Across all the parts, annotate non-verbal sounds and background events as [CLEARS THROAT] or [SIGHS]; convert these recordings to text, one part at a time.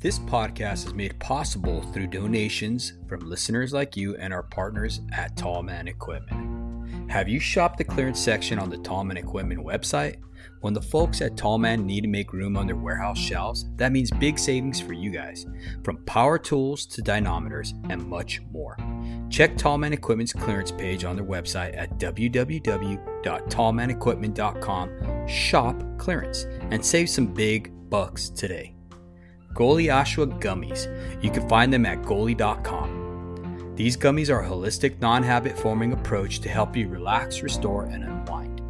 This podcast is made possible through donations from listeners like you and our partners at Tallman Equipment. Have you shopped the clearance section on the Tallman Equipment website? When the folks at Tallman need to make room on their warehouse shelves, that means big savings for you guys, from power tools to dynamometers and much more. Check Tallman Equipment's clearance page on their website at www.tallmanequipment.com shop clearance and save some big bucks today. Goli Ashwa gummies. You can find them at goli.com. These gummies are a holistic, non habit forming approach to help you relax, restore, and unwind.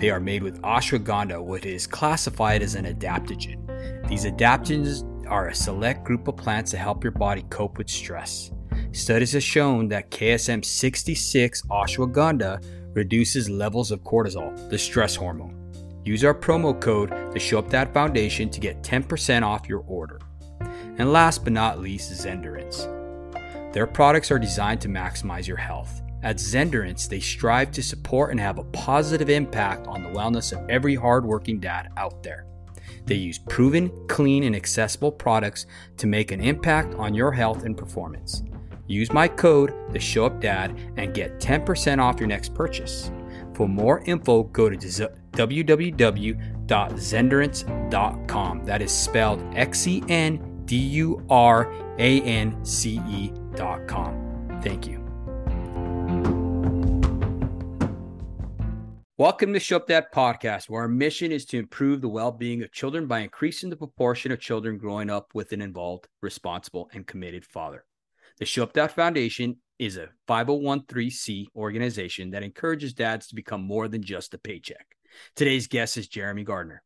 They are made with ashwagandha, which is classified as an adaptogen. These adaptogens are a select group of plants that help your body cope with stress. Studies have shown that KSM 66 ashwagandha reduces levels of cortisol, the stress hormone. Use our promo code, the Show Up Dad Foundation, to get 10% off your order. And last but not least, Xendurance. Their products are designed to maximize your health. At Xendurance, they strive to support and have a positive impact on the wellness of every hardworking dad out there. They use proven, clean, and accessible products to make an impact on your health and performance. Use my code, the Show Up Dad, and get 10% off your next purchase. For more info, go to www.xendurance.com. That is spelled X E N D U R A N C E.com. Thank you. Welcome to Show Up Dad podcast, where our mission is to improve the well being of children by increasing the proportion of children growing up with an involved, responsible, and committed father. The Show Up Dad Foundation is a 501c organization that encourages dads to become more than just a paycheck. Today's guest is Jeremy Gardner.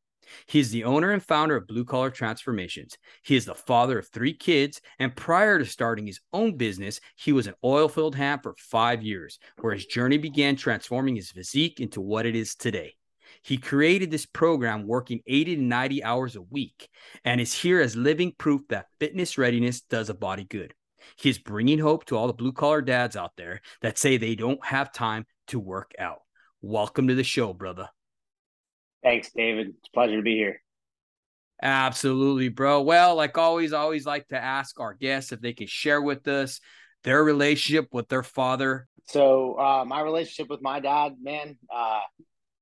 He is the owner and founder of Blue Collar Transformations. He is the father of three kids, and prior to starting his own business, he was an oil field hand for five years, where his journey began transforming his physique into what it is today. He created this program working 80 to 90 hours a week and is here as living proof that fitness readiness does a body good. He is bringing hope to all the blue collar dads out there that say they don't have time to work out. Welcome to the show, brother. Thanks, David. It's a pleasure to be here. Absolutely, bro. Well, like always, I always like to ask our guests if they can share with us their relationship with their father. So, uh, my relationship with my dad, man, uh,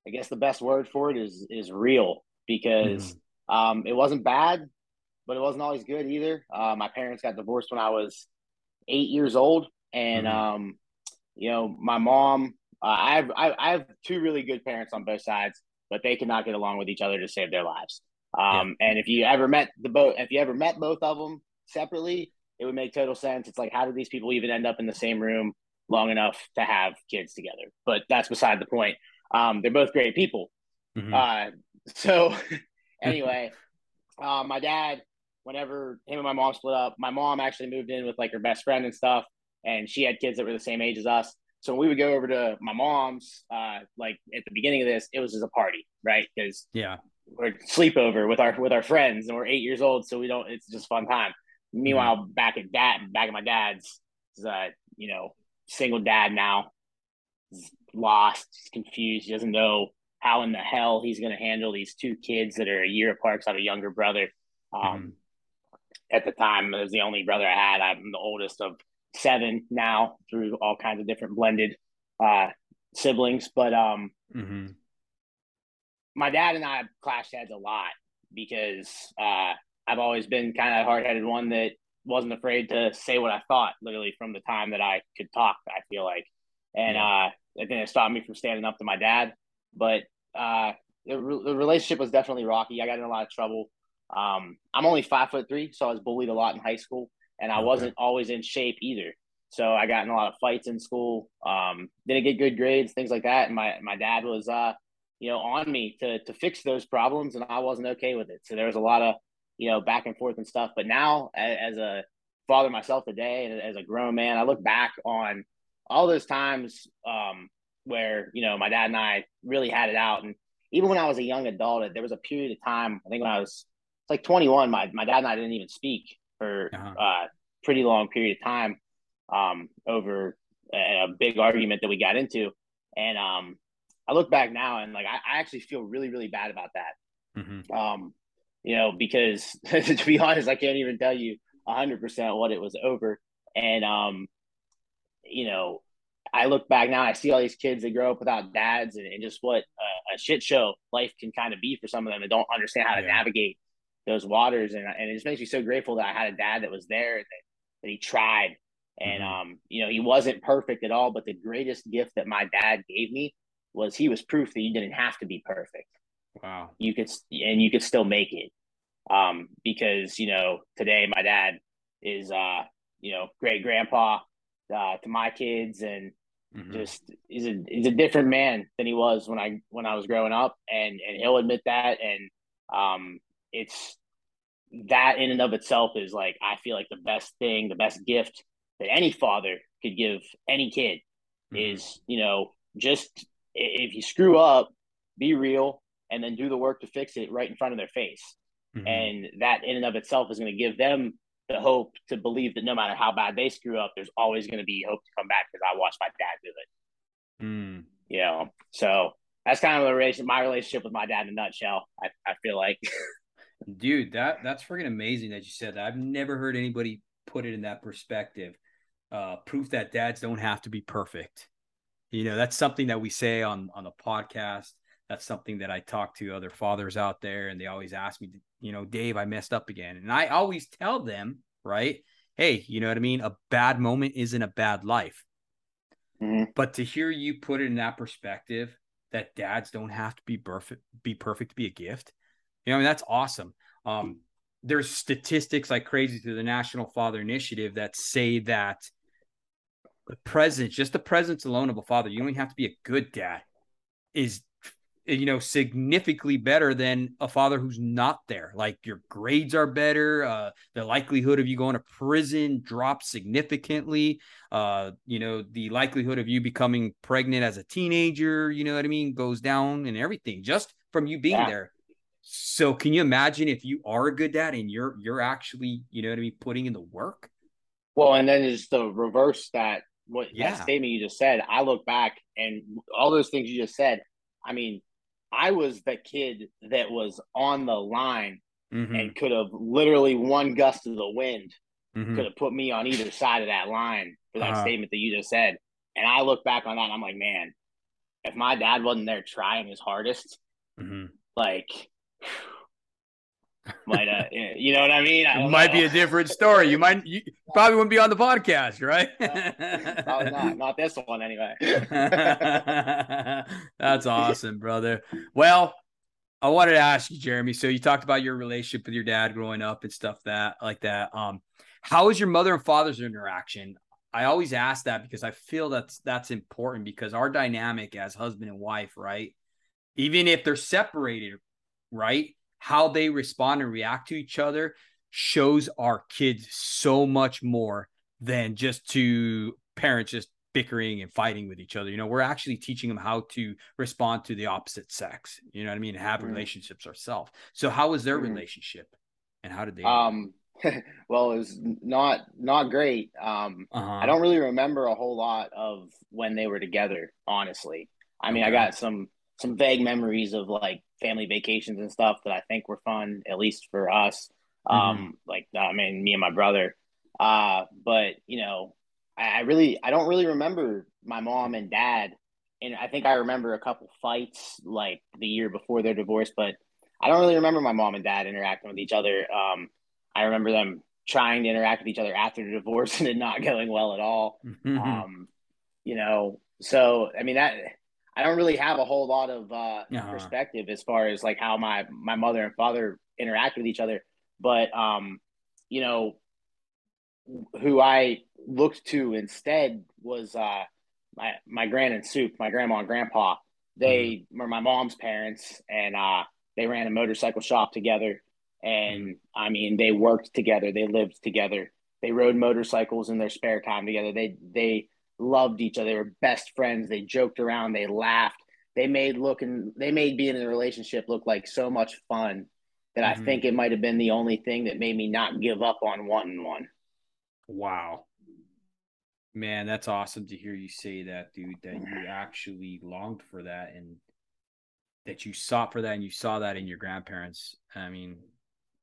I guess the best word for it is is real because mm. um, it wasn't bad, but it wasn't always good either. Uh, my parents got divorced when I was eight years old, and mm. um, you know, my mom. Uh, I have I, I have two really good parents on both sides but they could not get along with each other to save their lives. Um, yeah. And if you ever met the both, if you ever met both of them separately, it would make total sense. It's like, how did these people even end up in the same room long enough to have kids together? But that's beside the point. Um, they're both great people. Mm-hmm. Uh, so [LAUGHS] anyway, uh, my dad, whenever him and my mom split up, my mom actually moved in with like her best friend and stuff, and she had kids that were the same age as us. So when we would go over to my mom's, uh, like at the beginning of this, it was just a party, right? Because yeah, we're sleepover with our with our friends, and we're eight years old, so we don't. It's just fun time. Meanwhile, mm-hmm. back at dad, back at my dad's, uh, you know, single dad now, he's lost, he's confused, he doesn't know how in the hell he's going to handle these two kids that are a year apart. I have a younger brother. Um, mm-hmm. At the time, it was the only brother I had. I'm the oldest of seven now through all kinds of different blended uh, siblings. But um, mm-hmm. my dad and I clashed heads a lot because uh, I've always been kind of hard headed one that wasn't afraid to say what I thought, literally from the time that I could talk. I feel like, and uh, it didn't stop me from standing up to my dad. But uh, the, the relationship was definitely rocky. I got in a lot of trouble. Um, I'm only five foot three, so I was bullied a lot in high school and I wasn't always in shape either. So I got in a lot of fights in school. Um, didn't get good grades, things like that. And my my dad was uh, you know, on me to to fix those problems, and I wasn't okay with it. So there was a lot of, you know, back and forth and stuff. But now, as, as a father myself today, and as a grown man, I look back on all those times um, where you know my dad and I really had it out, and even when I was a young adult, there was a period of time. I think when I was like 21, my my dad and I didn't even speak for uh-huh. a pretty long period of time um, over a, a, big argument that we got into, and um, I look back now and like I, I, actually feel really really bad about that. Mm-hmm. Um, you know, because [LAUGHS] to be honest, I can't even tell you hundred percent what it was over, and um, you know, I look back now, I see all these kids that grow up without dads, and, and just what a, a, shit show life can kind of be for some of them, and don't understand how to yeah. navigate those waters. And and it just makes me so grateful that I had a dad that was there and that, that he tried. And mm-hmm. um, you know, he wasn't perfect at all, but the greatest gift that my dad gave me was he was proof that you didn't have to be perfect. Wow. You could and you could still make it. Um, because you know today my dad is uh you know great grandpa uh, to my kids and mm-hmm. just he's a he's a different man than he was when I when I was growing up and and he'll admit that and um it's that in and of itself is like I feel like the best thing the best gift that any father could give any kid mm-hmm. is you know just if you screw up be real and then do the work to fix it right in front of their face mm-hmm. and that in and of itself is going to give them the hope to believe that no matter how bad they screw up, there's always going to be hope to come back because I watched my dad do it. Mm. You know, so that's kind of the relation, my relationship with my dad in a nutshell. I, I feel like, [LAUGHS] dude, that that's freaking amazing that you said that. I've never heard anybody put it in that perspective. Uh, proof that dads don't have to be perfect. You know, that's something that we say on on the podcast. That's something that I talk to other fathers out there, and they always ask me, you know, Dave, I messed up again. And I always tell them, right? Hey, you know what I mean? A bad moment isn't a bad life. Mm-hmm. But to hear you put it in that perspective, that dads don't have to be perfect, be perfect to be a gift. You know, I mean, that's awesome. Um, there's statistics like crazy through the National Father Initiative that say that the presence, just the presence alone of a father, you don't have to be a good dad, is you know significantly better than a father who's not there like your grades are better uh the likelihood of you going to prison drops significantly uh you know the likelihood of you becoming pregnant as a teenager you know what i mean goes down and everything just from you being yeah. there so can you imagine if you are a good dad and you're you're actually you know what i mean putting in the work well and then just the reverse that what yeah. that statement you just said i look back and all those things you just said I mean, I was the kid that was on the line mm-hmm. and could have literally one gust of the wind mm-hmm. could have put me on either side of that line for that uh-huh. statement that you just said. And I look back on that and I'm like, man, if my dad wasn't there trying his hardest, mm-hmm. like might uh, you know what I mean? I might know. be a different story. You might you probably wouldn't be on the podcast, right? uh, [LAUGHS] probably not. Not this one anyway. [LAUGHS] That's awesome, brother. Well, I wanted to ask you, Jeremy. So you talked about your relationship with your dad growing up and stuff that like that. Um, how was your mother and father's interaction? I always ask that because I feel that's that's important because our dynamic as husband and wife, right? Even if they're separated, right? how they respond and react to each other shows our kids so much more than just to parents just bickering and fighting with each other. You know, we're actually teaching them how to respond to the opposite sex. You know what I mean? Have mm. relationships ourselves. So how was their mm. relationship and how did they um [LAUGHS] well it was not not great. Um uh-huh. I don't really remember a whole lot of when they were together, honestly. I mean, okay. I got some some vague memories of like family vacations and stuff that I think were fun, at least for us. Mm-hmm. Um, like I mean, me and my brother. Uh, but you know, I, I really I don't really remember my mom and dad, and I think I remember a couple fights like the year before their divorce, but I don't really remember my mom and dad interacting with each other. Um, I remember them trying to interact with each other after the divorce [LAUGHS] and it not going well at all. Mm-hmm. Um, you know, so I mean that I don't really have a whole lot of uh, uh-huh. perspective as far as like how my my mother and father interact with each other. But um, you know, who I looked to instead was uh, my my grand and soup, my grandma and grandpa. They mm-hmm. were my mom's parents, and uh, they ran a motorcycle shop together. And mm-hmm. I mean, they worked together, they lived together, they rode motorcycles in their spare time together. They they loved each other. They were best friends. They joked around. They laughed. They made looking. They made being in a relationship look like so much fun that mm-hmm. I think it might have been the only thing that made me not give up on wanting one. Wow. Man, that's awesome to hear you say that, dude, that you actually longed for that and that you sought for that and you saw that in your grandparents. I mean,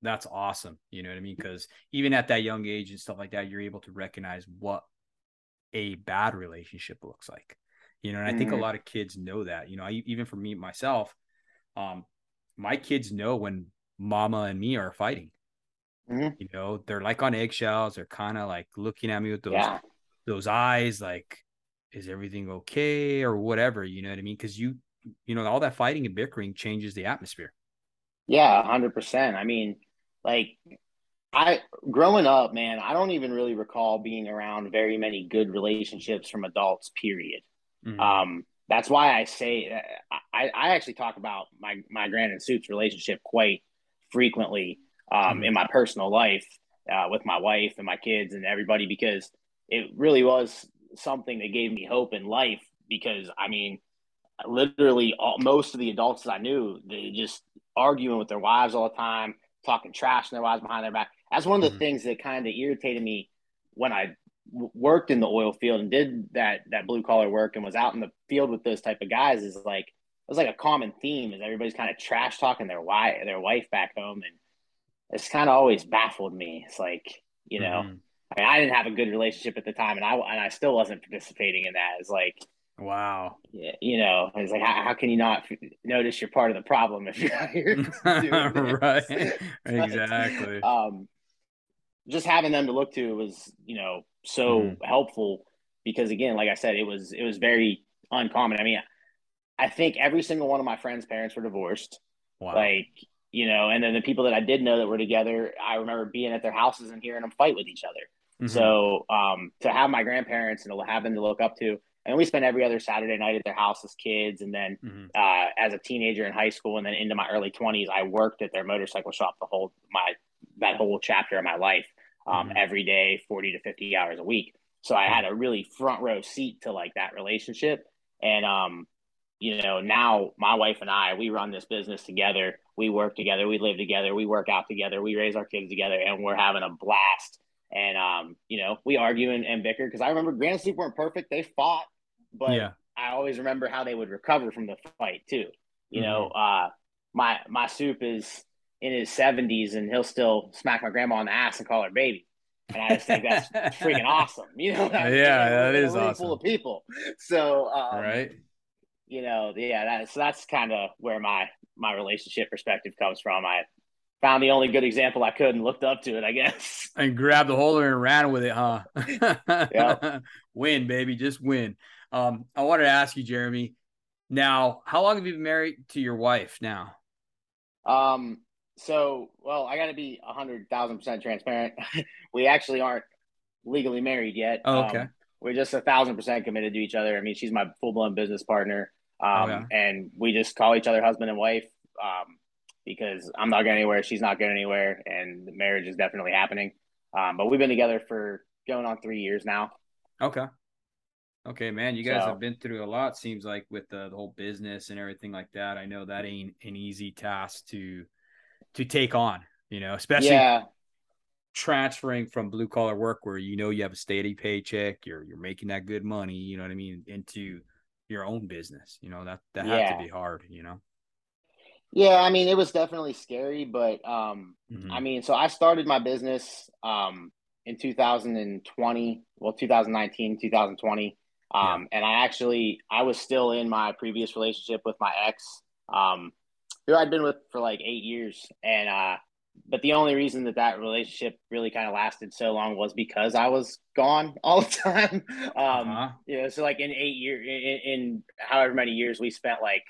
that's awesome. You know what I mean? Because even at that young age and stuff like that, you're able to recognize what a bad relationship looks like. You know, and I think mm-hmm. a lot of kids know that. You know, I, even for me myself, um, my kids know when mama and me are fighting. Mm-hmm. You know, they're like on eggshells. They're kind of like looking at me with those yeah. those eyes, like, is everything okay or whatever? You know what I mean? Because you, you know, all that fighting and bickering changes the atmosphere. Yeah, hundred percent. I mean, like I growing up, man, I don't even really recall being around very many good relationships from adults. Period. Mm-hmm. Um, that's why I say I, I actually talk about my my grand and suits relationship quite frequently um, mm-hmm. in my personal life uh, with my wife and my kids and everybody because it really was something that gave me hope in life. Because I mean, literally, all, most of the adults I knew they just arguing with their wives all the time, talking trash in their wives behind their back that's one of the mm-hmm. things that kind of irritated me when I w- worked in the oil field and did that that blue collar work and was out in the field with those type of guys. Is like it was like a common theme is everybody's kind of trash talking their wife their wife back home, and it's kind of always baffled me. It's like you know. Mm-hmm. I, mean, I didn't have a good relationship at the time, and I and I still wasn't participating in that. It's like, Wow. Yeah, you know, it's like how, how, can you not notice you're part of the problem if you're out here? [LAUGHS] [LAUGHS] right. [LAUGHS] exactly. um, just having them to look to was you know so mm-hmm. helpful because again like i said it was it was very uncommon i mean i think every single one of my friends parents were divorced wow. like you know and then the people that i did know that were together i remember being at their houses and hearing them fight with each other mm-hmm. so um, to have my grandparents and to have them to look up to and we spent every other saturday night at their house as kids and then mm-hmm. uh, as a teenager in high school and then into my early 20s i worked at their motorcycle shop the whole my that whole chapter of my life um, mm-hmm. every day, 40 to 50 hours a week. So I had a really front row seat to like that relationship. And, um, you know, now my wife and I, we run this business together. We work together. We live together. We work out together. We raise our kids together and we're having a blast. And, um, you know, we argue and, and bicker because I remember Grand Sleep weren't perfect. They fought, but yeah. I always remember how they would recover from the fight too. You mm-hmm. know, uh, my, my soup is, in his 70s and he'll still smack my grandma on the ass and call her baby. And I just think that's [LAUGHS] freaking awesome. You know, [LAUGHS] I mean? yeah, that is awesome. Full of people. So, um, right. You know, yeah, that's so that's kind of where my my relationship perspective comes from. I found the only good example I could and looked up to it, I guess. [LAUGHS] And grabbed the holder and ran with it, huh? yeah. win, baby, just win. Um, I wanted to ask you, Jeremy. Now, how long have you been married to your wife now? Um, so, well, I got to be a hundred thousand percent transparent. [LAUGHS] we actually aren't legally married yet. Oh, okay. Um, we're just a thousand percent committed to each other. I mean, she's my full blown business partner. Um, oh, and we just call each other husband and wife. Um, because I'm not going anywhere, she's not going anywhere, and the marriage is definitely happening. Um, but we've been together for going on three years now. Okay. Okay, man, you guys so, have been through a lot. Seems like with the, the whole business and everything like that. I know that ain't an easy task to to take on, you know, especially yeah. transferring from blue collar work where you know you have a steady paycheck, you're you're making that good money, you know what I mean, into your own business. You know, that that yeah. had to be hard, you know. Yeah, I mean, it was definitely scary, but um mm-hmm. I mean, so I started my business um in 2020, well 2019, 2020. Um, yeah. and I actually I was still in my previous relationship with my ex. Um, who I'd been with for like eight years, and uh, but the only reason that that relationship really kind of lasted so long was because I was gone [LAUGHS] all the time. Um, uh-huh. You know, so like in eight years, in, in however many years we spent like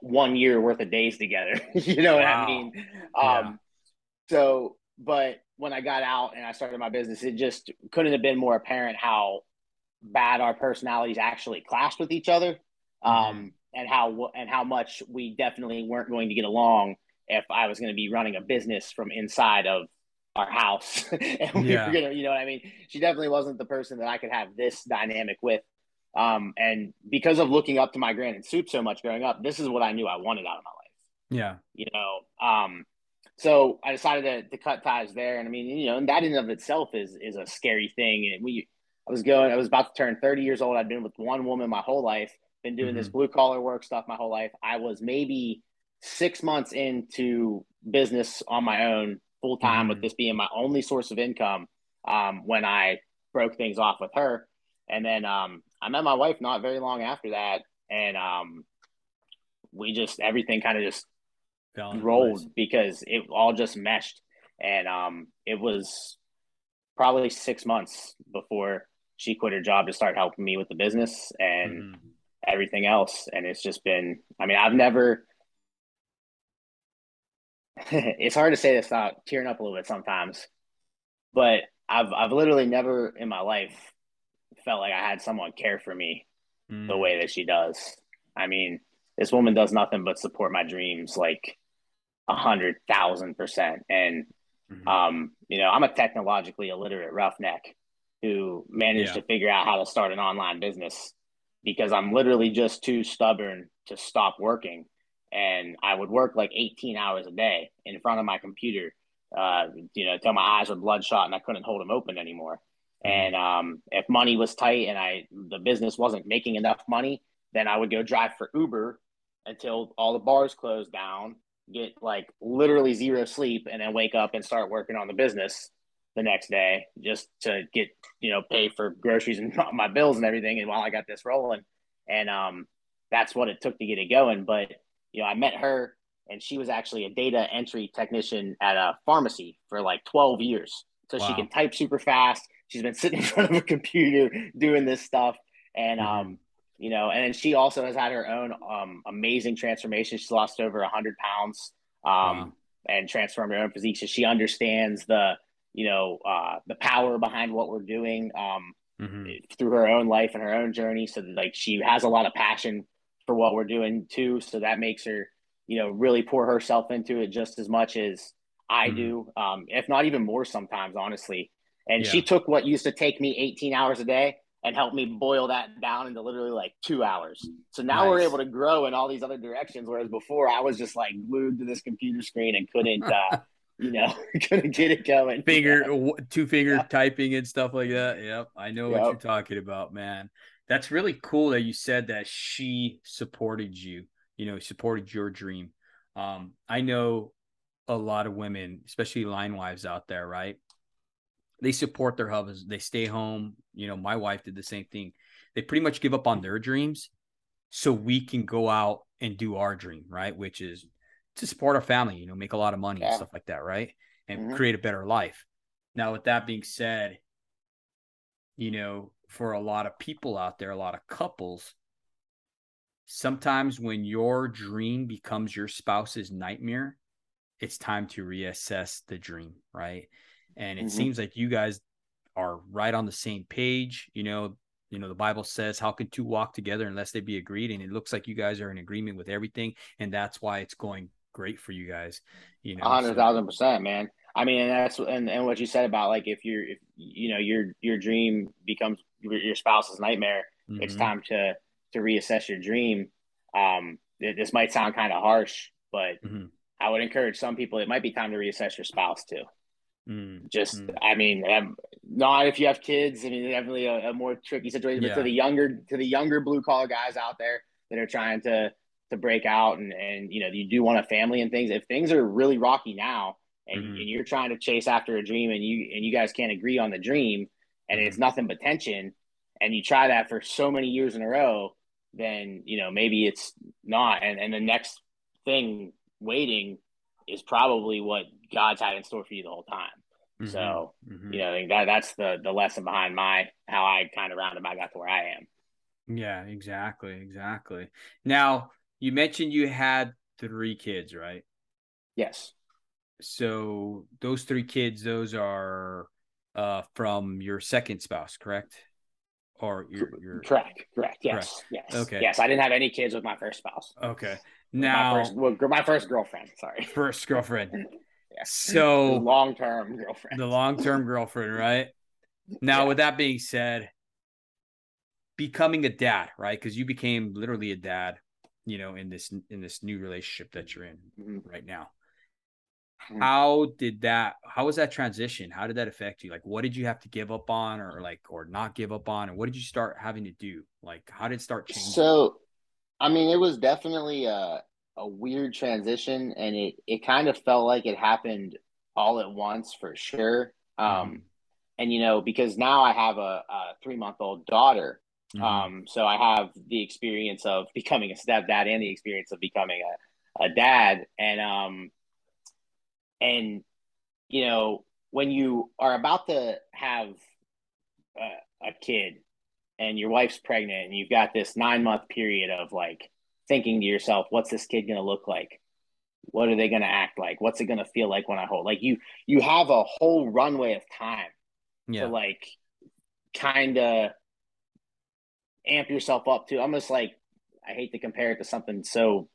one year worth of days together. [LAUGHS] you know wow. what I mean? Um, yeah. So, but when I got out and I started my business, it just couldn't have been more apparent how bad our personalities actually clashed with each other. Mm-hmm. Um, and how and how much we definitely weren't going to get along if I was going to be running a business from inside of our house [LAUGHS] and we yeah. were gonna, you know what I mean? She definitely wasn't the person that I could have this dynamic with. Um, and because of looking up to my grand and soup so much growing up, this is what I knew I wanted out of my life. Yeah. You know, um, so I decided to, to cut ties there. And I mean, you know, and that in of itself is, is a scary thing. And we, I was going, I was about to turn 30 years old. I'd been with one woman my whole life, been doing mm-hmm. this blue collar work stuff my whole life. I was maybe six months into business on my own full time mm-hmm. with this being my only source of income um, when I broke things off with her. And then um, I met my wife not very long after that. And um, we just, everything kind of just rolled place. because it all just meshed. And um, it was probably six months before she quit her job to start helping me with the business and mm-hmm. Everything else. And it's just been, I mean, I've never, [LAUGHS] it's hard to say this without tearing up a little bit sometimes, but I've I've literally never in my life felt like I had someone care for me mm. the way that she does. I mean, this woman does nothing but support my dreams like a hundred thousand percent. And mm-hmm. um, you know, I'm a technologically illiterate roughneck who managed yeah. to figure out how to start an online business because I'm literally just too stubborn to stop working and I would work like 18 hours a day in front of my computer, uh, you know, until my eyes were bloodshot and I couldn't hold them open anymore. Mm-hmm. And um, if money was tight and I the business wasn't making enough money, then I would go drive for Uber until all the bars closed down, get like literally zero sleep, and then wake up and start working on the business the next day just to get you know pay for groceries and [LAUGHS] my bills and everything. And while I got this rolling, and um, that's what it took to get it going. But you know, I met her and she was actually a data entry technician at a pharmacy for like 12 years. So wow. she can type super fast. She's been [LAUGHS] sitting in front of a computer doing this stuff. And, mm-hmm. um, you know, and then she also has had her own um, amazing transformation. She's lost over 100 pounds um, wow. and transformed her own physique. So she understands the, you know, uh, the power behind what we're doing um, mm-hmm. through her own life and her own journey. So, like, she has a lot of passion for what we're doing too. So that makes her, you know, really pour herself into it just as much as I mm-hmm. do, um, if not even more sometimes, honestly. And yeah. she took what used to take me 18 hours a day and helped me boil that down into literally like two hours. So now nice. we're able to grow in all these other directions. Whereas before I was just like glued to this computer screen and couldn't, uh, [LAUGHS] you know, [LAUGHS] couldn't get it going. Finger, two finger yeah. typing and stuff like that. Yep. I know yep. what you're talking about, man that's really cool that you said that she supported you you know supported your dream um i know a lot of women especially line wives out there right they support their husbands they stay home you know my wife did the same thing they pretty much give up on their dreams so we can go out and do our dream right which is to support our family you know make a lot of money yeah. and stuff like that right and mm-hmm. create a better life now with that being said you know for a lot of people out there, a lot of couples, sometimes when your dream becomes your spouse's nightmare, it's time to reassess the dream, right? And it mm-hmm. seems like you guys are right on the same page. You know, you know, the Bible says, How can two walk together unless they be agreed? And it looks like you guys are in agreement with everything, and that's why it's going great for you guys. You know, hundred thousand so. percent, man. I mean, and that's and, and what you said about like if you're if you know your your dream becomes your spouse's nightmare, mm-hmm. it's time to to reassess your dream. Um, this might sound kind of harsh, but mm-hmm. I would encourage some people. It might be time to reassess your spouse too. Mm-hmm. Just, I mean, um, not if you have kids. I mean, definitely a, a more tricky situation. Yeah. But to the younger, to the younger blue collar guys out there that are trying to to break out and and you know you do want a family and things. If things are really rocky now, and, mm-hmm. and you're trying to chase after a dream, and you and you guys can't agree on the dream, and it's nothing but tension and you try that for so many years in a row then you know maybe it's not and, and the next thing waiting is probably what god's had in store for you the whole time mm-hmm. so mm-hmm. you know that that's the the lesson behind my how i kind of rounded I got to where i am yeah exactly exactly now you mentioned you had three kids right yes so those three kids those are uh, from your second spouse, correct? Or your, your... correct, correct, yes, correct. yes, okay, yes. I didn't have any kids with my first spouse. Okay. Now, my first, well, my first girlfriend. Sorry, [LAUGHS] first girlfriend. [LAUGHS] yeah. So long term girlfriend. The long term [LAUGHS] girlfriend, right? Now, yeah. with that being said, becoming a dad, right? Because you became literally a dad, you know, in this in this new relationship that you're in mm-hmm. right now. Mm-hmm. How did that? How was that transition? How did that affect you? Like, what did you have to give up on, or like, or not give up on, and what did you start having to do? Like, how did it start changing? So, I mean, it was definitely a a weird transition, and it it kind of felt like it happened all at once for sure. Um, mm-hmm. and you know, because now I have a, a three month old daughter, Mm-hmm. Um, so I have the experience of becoming a stepdad and the experience of becoming a, a dad. And um and you know, when you are about to have a, a kid and your wife's pregnant and you've got this nine month period of like thinking to yourself, what's this kid gonna look like? What are they gonna act like? What's it gonna feel like when I hold? Like you you have a whole runway of time yeah. to like kind of amp yourself up to almost like I hate to compare it to something so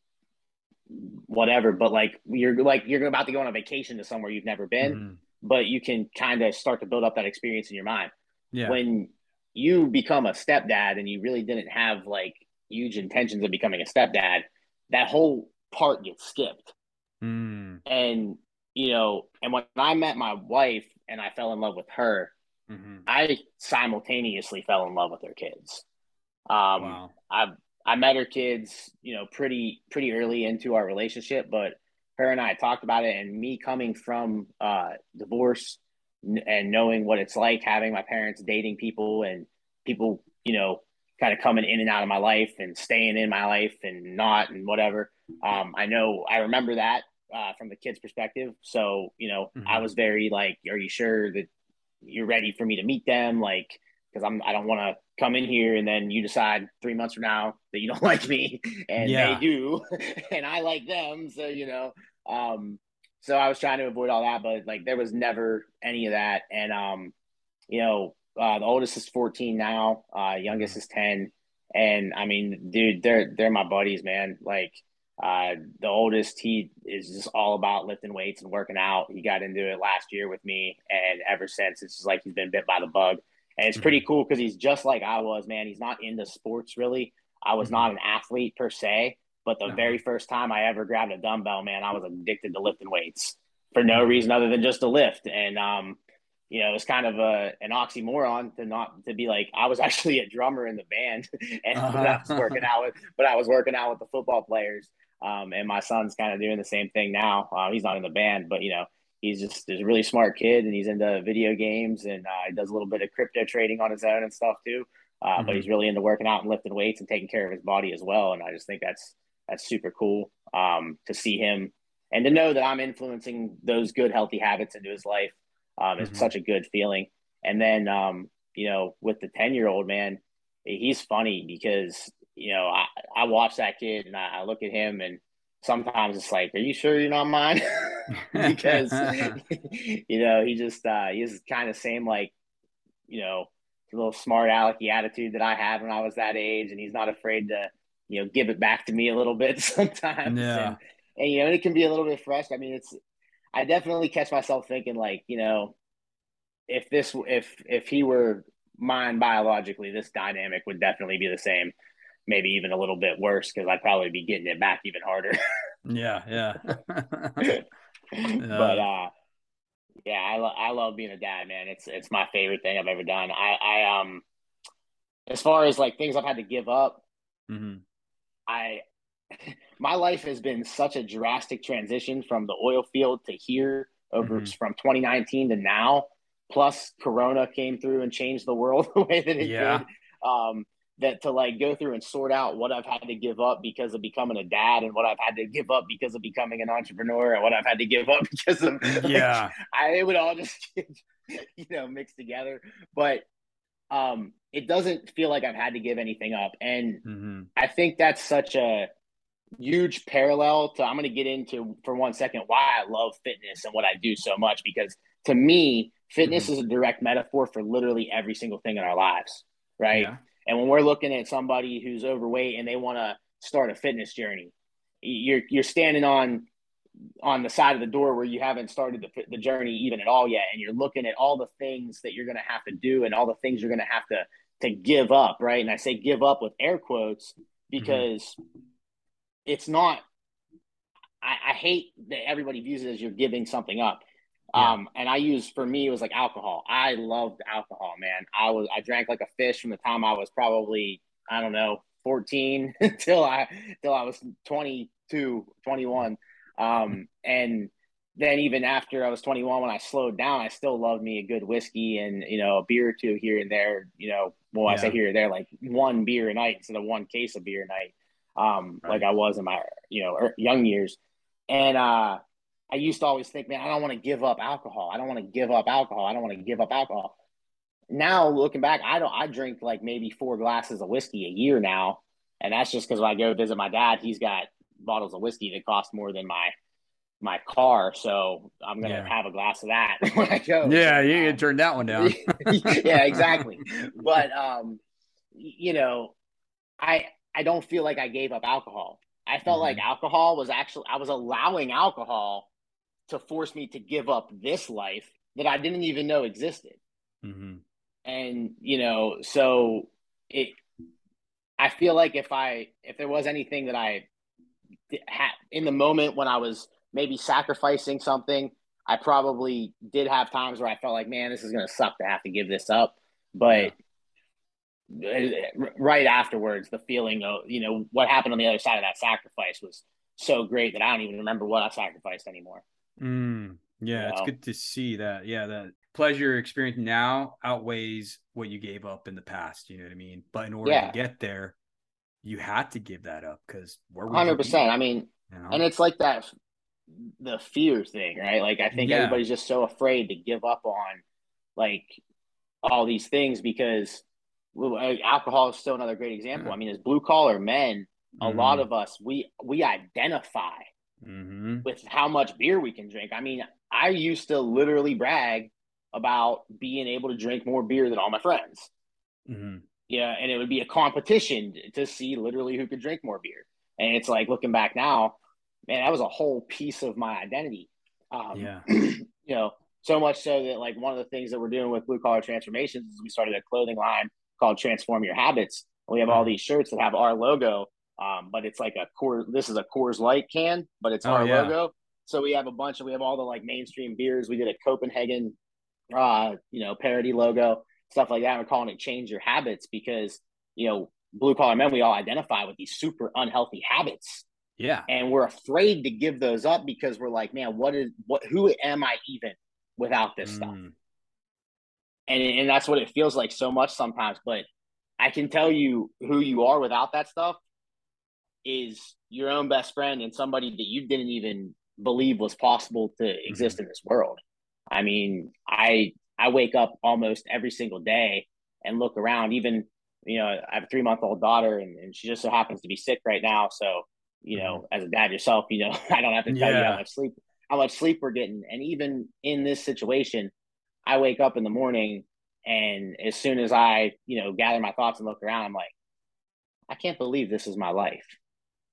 whatever, but like you're like you're about to go on a vacation to somewhere you've never been, mm-hmm. but you can kind of start to build up that experience in your mind. Yeah. When you become a stepdad and you really didn't have like huge intentions of becoming a stepdad, that whole part gets skipped. Mm. And you know, and when I met my wife and I fell in love with her, mm-hmm. I simultaneously fell in love with her kids. Um, wow. I I met her kids, you know, pretty pretty early into our relationship, but her and I talked about it, and me coming from uh, divorce and knowing what it's like having my parents dating people and people, you know, kind of coming in and out of my life and staying in my life and not and whatever. Um, I know I remember that uh, from the kids' perspective. So, you know, mm-hmm. I was very like, "Are you sure that you're ready for me to meet them?" Like, because I'm I don't want to come in here and then you decide three months from now that you don't [LAUGHS] like me and yeah. they do [LAUGHS] and I like them. So you know, um, so I was trying to avoid all that, but like there was never any of that. And um, you know, uh, the oldest is 14 now, uh, youngest is 10, and I mean, dude, they're they're my buddies, man. Like. Uh, the oldest, he is just all about lifting weights and working out. He got into it last year with me, and ever since, it's just like he's been bit by the bug. And it's pretty mm-hmm. cool because he's just like I was, man. He's not into sports really. I was mm-hmm. not an athlete per se, but the very first time I ever grabbed a dumbbell, man, I was addicted to lifting weights for no mm-hmm. reason other than just to lift. And um, you know, it's kind of a an oxymoron to not to be like I was [LAUGHS] actually a drummer in the band [LAUGHS] and uh-huh. I was working out with, but I was working out with the football players. Um, and my son's kind of doing the same thing now. Uh, he's not in the band, but you know, he's just he's a really smart kid and he's into video games and uh, he does a little bit of crypto trading on his own and stuff too. Uh, mm-hmm. But he's really into working out and lifting weights and taking care of his body as well. And I just think that's that's super cool um, to see him and to know that I'm influencing those good healthy habits into his life um, is mm-hmm. such a good feeling. And then um, you know with the ten year old man, he's funny because you know I, I watch that kid and I, I look at him and sometimes it's like, are you sure you're not mine? [LAUGHS] because [LAUGHS] you know he just uh, he's kind of same like you know little smart alecky attitude that I had when I was that age, and he's not afraid to you know give it back to me a little bit [LAUGHS] sometimes. Yeah. And, and you know it can be a little bit fresh. I mean, it's I definitely catch myself thinking like you know if this if if he were mine biologically, this dynamic would definitely be the same maybe even a little bit worse because I'd probably be getting it back even harder. [LAUGHS] yeah, yeah. [LAUGHS] but uh, yeah, I lo- I love being a dad, man. It's it's my favorite thing I've ever done. I I um, as far as like things I've had to give up, mm-hmm. I [LAUGHS] my life has been such a drastic transition from the oil field to here over mm-hmm. from 2019 to now. Plus, Corona came through and changed the world the way that it yeah. did. Um, that to like go through and sort out what I've had to give up because of becoming a dad and what I've had to give up because of becoming an entrepreneur and what I've had to give up [LAUGHS] because of yeah. Like, I it would all just [LAUGHS] you know mixed together. But um it doesn't feel like I've had to give anything up. And mm-hmm. I think that's such a huge parallel to I'm going to get into for one second why I love fitness and what I do so much because to me fitness mm-hmm. is a direct metaphor for literally every single thing in our lives right? Yeah and when we're looking at somebody who's overweight and they want to start a fitness journey, you're you're standing on on the side of the door where you haven't started the, the journey even at all yet. And you're looking at all the things that you're going to have to do and all the things you're going to have to to give up right? And i say give up with air quotes because mm-hmm. it's not I, I, hate that everybody views it as you're giving something up yeah. um and i use for me it was like alcohol i loved alcohol man i was i drank like a fish from the time i was probably i don't know 14 [LAUGHS] until i till i was 22 21 um, and then even after I was 21, when I slowed down, I still loved me a good whiskey and you know a beer or two here and there. You know, well, yeah. I say here and there, like one beer a night instead of one case of beer a night, um, right. like I was in my you know er, young years. And uh, I used to always think, man, I don't want to give up alcohol. I don't want to give up alcohol. I don't want to give up alcohol. Now looking back, I don't. I drink like maybe four glasses of whiskey a year now, and that's just because when I go visit my dad, he's got bottles of whiskey that cost more than my my car, so I'm gonna yeah. have a glass of that [LAUGHS] when I go. Yeah, you can turn that one down. [LAUGHS] yeah, exactly. [LAUGHS] But um, you know, I I don't feel like I gave up alcohol. I felt mm-hmm. like alcohol was actually I was allowing alcohol to force me to give up this life that I didn't even know existed. Mm-hmm. And you know, so it. I feel like if I if there was anything that I had in the moment when I was maybe sacrificing something, I probably did have times where I felt like, man, this is going to suck to have to give this up. But yeah. right afterwards, the feeling of, you know, what happened on the other side of that sacrifice was so great that I don't even remember what I sacrificed anymore. Mm, yeah, you it's know? good to see that. Yeah, that pleasure experience now outweighs what you gave up in the past. You know what I mean? But in order yeah. to get there, you had to give that up because we're hundred percent. I mean, you know? and it's like that the fear thing, right? Like I think yeah. everybody's just so afraid to give up on like all these things because alcohol is still another great example. I mean, as blue collar men, a mm-hmm. lot of us we we identify mm-hmm. with how much beer we can drink. I mean, I used to literally brag about being able to drink more beer than all my friends. Mm-hmm. Yeah, and it would be a competition to see literally who could drink more beer. And it's like looking back now, man, that was a whole piece of my identity. Um, yeah, [CLEARS THROAT] you know, so much so that like one of the things that we're doing with Blue Collar Transformations is we started a clothing line called Transform Your Habits. We have all these shirts that have our logo, um, but it's like a core. This is a Coors Light can, but it's oh, our yeah. logo. So we have a bunch of we have all the like mainstream beers. We did a Copenhagen, uh, you know, parody logo stuff like that. We're calling it change your habits because, you know, blue collar men, we all identify with these super unhealthy habits. Yeah. And we're afraid to give those up because we're like, man, what is what who am I even without this mm. stuff? And and that's what it feels like so much sometimes. But I can tell you who you are without that stuff is your own best friend and somebody that you didn't even believe was possible to exist mm-hmm. in this world. I mean, I I wake up almost every single day and look around. Even you know, I have a three month old daughter, and, and she just so happens to be sick right now. So you know, mm-hmm. as a dad yourself, you know, [LAUGHS] I don't have to tell yeah. you how much sleep how much sleep we're getting. And even in this situation, I wake up in the morning and as soon as I, you know, gather my thoughts and look around, I'm like, I can't believe this is my life.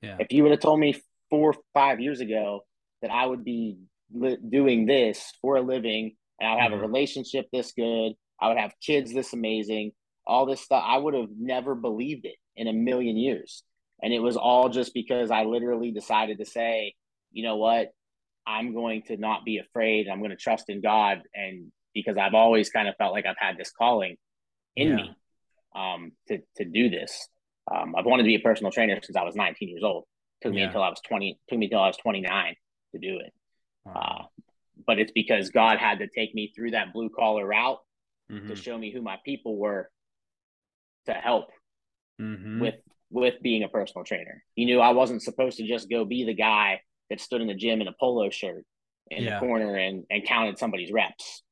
Yeah. If you would have told me four, or five years ago that I would be li- doing this for a living and I would have mm-hmm. a relationship this good. I would have kids this amazing, all this stuff. I would have never believed it in a million years. And it was all just because I literally decided to say, you know what? I'm going to not be afraid. I'm going to trust in God. And because I've always kind of felt like I've had this calling in yeah. me um, to, to do this. Um, I've wanted to be a personal trainer since I was 19 years old. Took me until I was 20, took me until I was 29 to do it. Wow. Uh, but it's because God had to take me through that blue collar route mm-hmm. to show me who my people were to help mm-hmm. with with being a personal trainer. He knew I wasn't supposed to just go be the guy that stood in the gym in a polo shirt in yeah. the corner and and counted somebody's reps.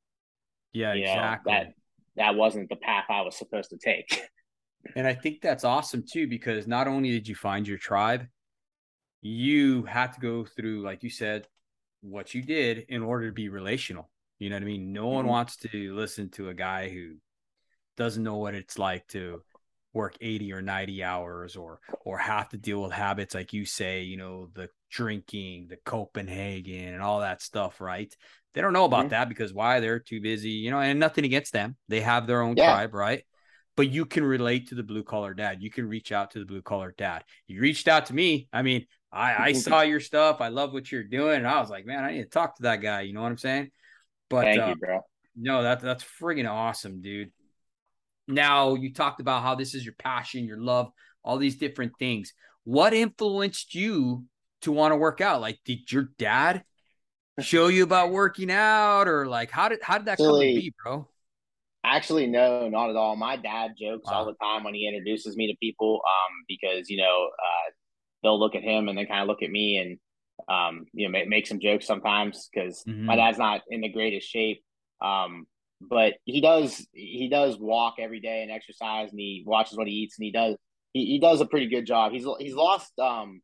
Yeah, you exactly. Know, that that wasn't the path I was supposed to take. [LAUGHS] And I think that's awesome too because not only did you find your tribe, you had to go through, like you said, what you did in order to be relational. You know what I mean? No mm-hmm. one wants to listen to a guy who doesn't know what it's like to work 80 or 90 hours or or have to deal with habits like you say you know the drinking the copenhagen and all that stuff right they don't know about mm-hmm. that because why they're too busy you know and nothing against them they have their own yeah. tribe right but you can relate to the blue collar dad you can reach out to the blue collar dad you reached out to me i mean i i mm-hmm. saw your stuff i love what you're doing and i was like man i need to talk to that guy you know what i'm saying but Thank uh, you, bro. no that that's friggin' awesome dude now, you talked about how this is your passion, your love, all these different things. What influenced you to want to work out? Like, did your dad [LAUGHS] show you about working out, or like how did how did that actually, come to be, bro? Actually, no, not at all. My dad jokes wow. all the time when he introduces me to people, um, because you know uh, they'll look at him and then kind of look at me and um, you know make, make some jokes sometimes because mm-hmm. my dad's not in the greatest shape. Um, but he does he does walk every day and exercise and he watches what he eats and he does he, he does a pretty good job. He's he's lost um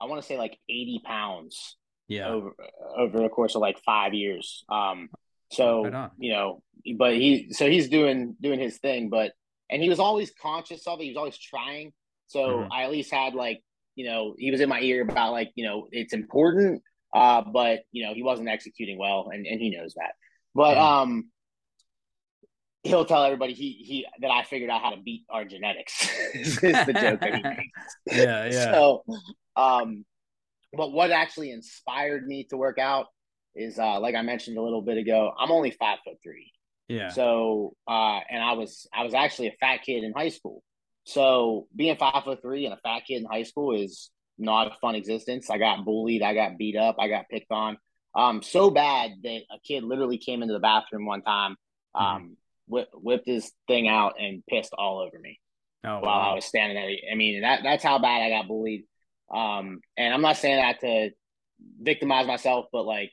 I want to say like 80 pounds yeah over over the course of like 5 years. Um so right you know but he so he's doing doing his thing but and he was always conscious of it. He was always trying. So mm-hmm. I at least had like you know he was in my ear about like you know it's important uh but you know he wasn't executing well and and he knows that. But mm-hmm. um he'll tell everybody he he that I figured out how to beat our genetics [LAUGHS] is the joke that he [LAUGHS] makes. Yeah, yeah. So, um, but what actually inspired me to work out is uh, like I mentioned a little bit ago. I'm only five foot three. Yeah. So, uh, and I was I was actually a fat kid in high school. So being five foot three and a fat kid in high school is not a fun existence. I got bullied. I got beat up. I got picked on. Um, so bad that a kid literally came into the bathroom one time. Mm-hmm. Um, mm-hmm whipped his thing out and pissed all over me oh, while wow. I was standing there. I mean, that that's how bad I got bullied. Um, and I'm not saying that to victimize myself, but like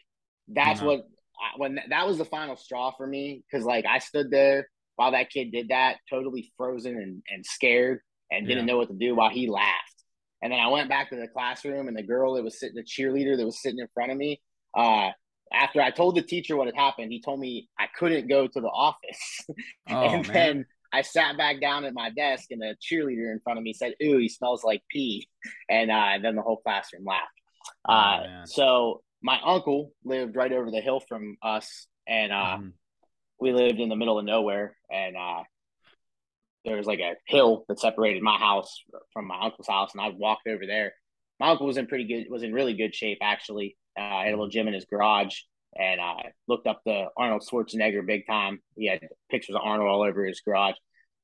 that's uh-huh. what I, when that was the final straw for me because like I stood there while that kid did that, totally frozen and, and scared and didn't yeah. know what to do while he laughed. And then I went back to the classroom and the girl that was sitting, the cheerleader that was sitting in front of me, uh, after I told the teacher what had happened, he told me I couldn't go to the office. [LAUGHS] Oh, and man. then I sat back down at my desk, and the cheerleader in front of me said, "Ooh, he smells like pee," [LAUGHS] and, uh, and then the whole classroom laughed. Oh, uh, so my uncle lived right over the hill from us, and uh, mm. we lived in the middle of nowhere. And uh, there was like a hill that separated my house from my uncle's house, and I walked over there. My uncle was in pretty good, was in really good shape actually. Uh, I had a little gym in his garage, and I looked up the Arnold Schwarzenegger big time. He had pictures of Arnold all over his garage.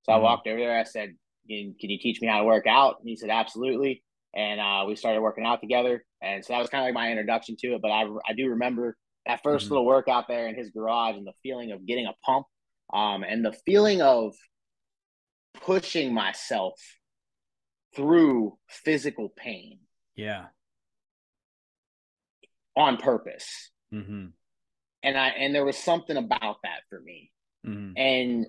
So mm-hmm. I walked over there. I said, "Can you teach me how to work out?" And he said, "Absolutely." And uh, we started working out together. And so that was kind of like my introduction to it. But I I do remember that 1st mm-hmm. little workout there in his garage and the feeling of getting a pump, um, and the feeling of pushing myself through physical pain. Yeah on purpose. Mm-hmm. And I and there was something about that for me. Mm-hmm. And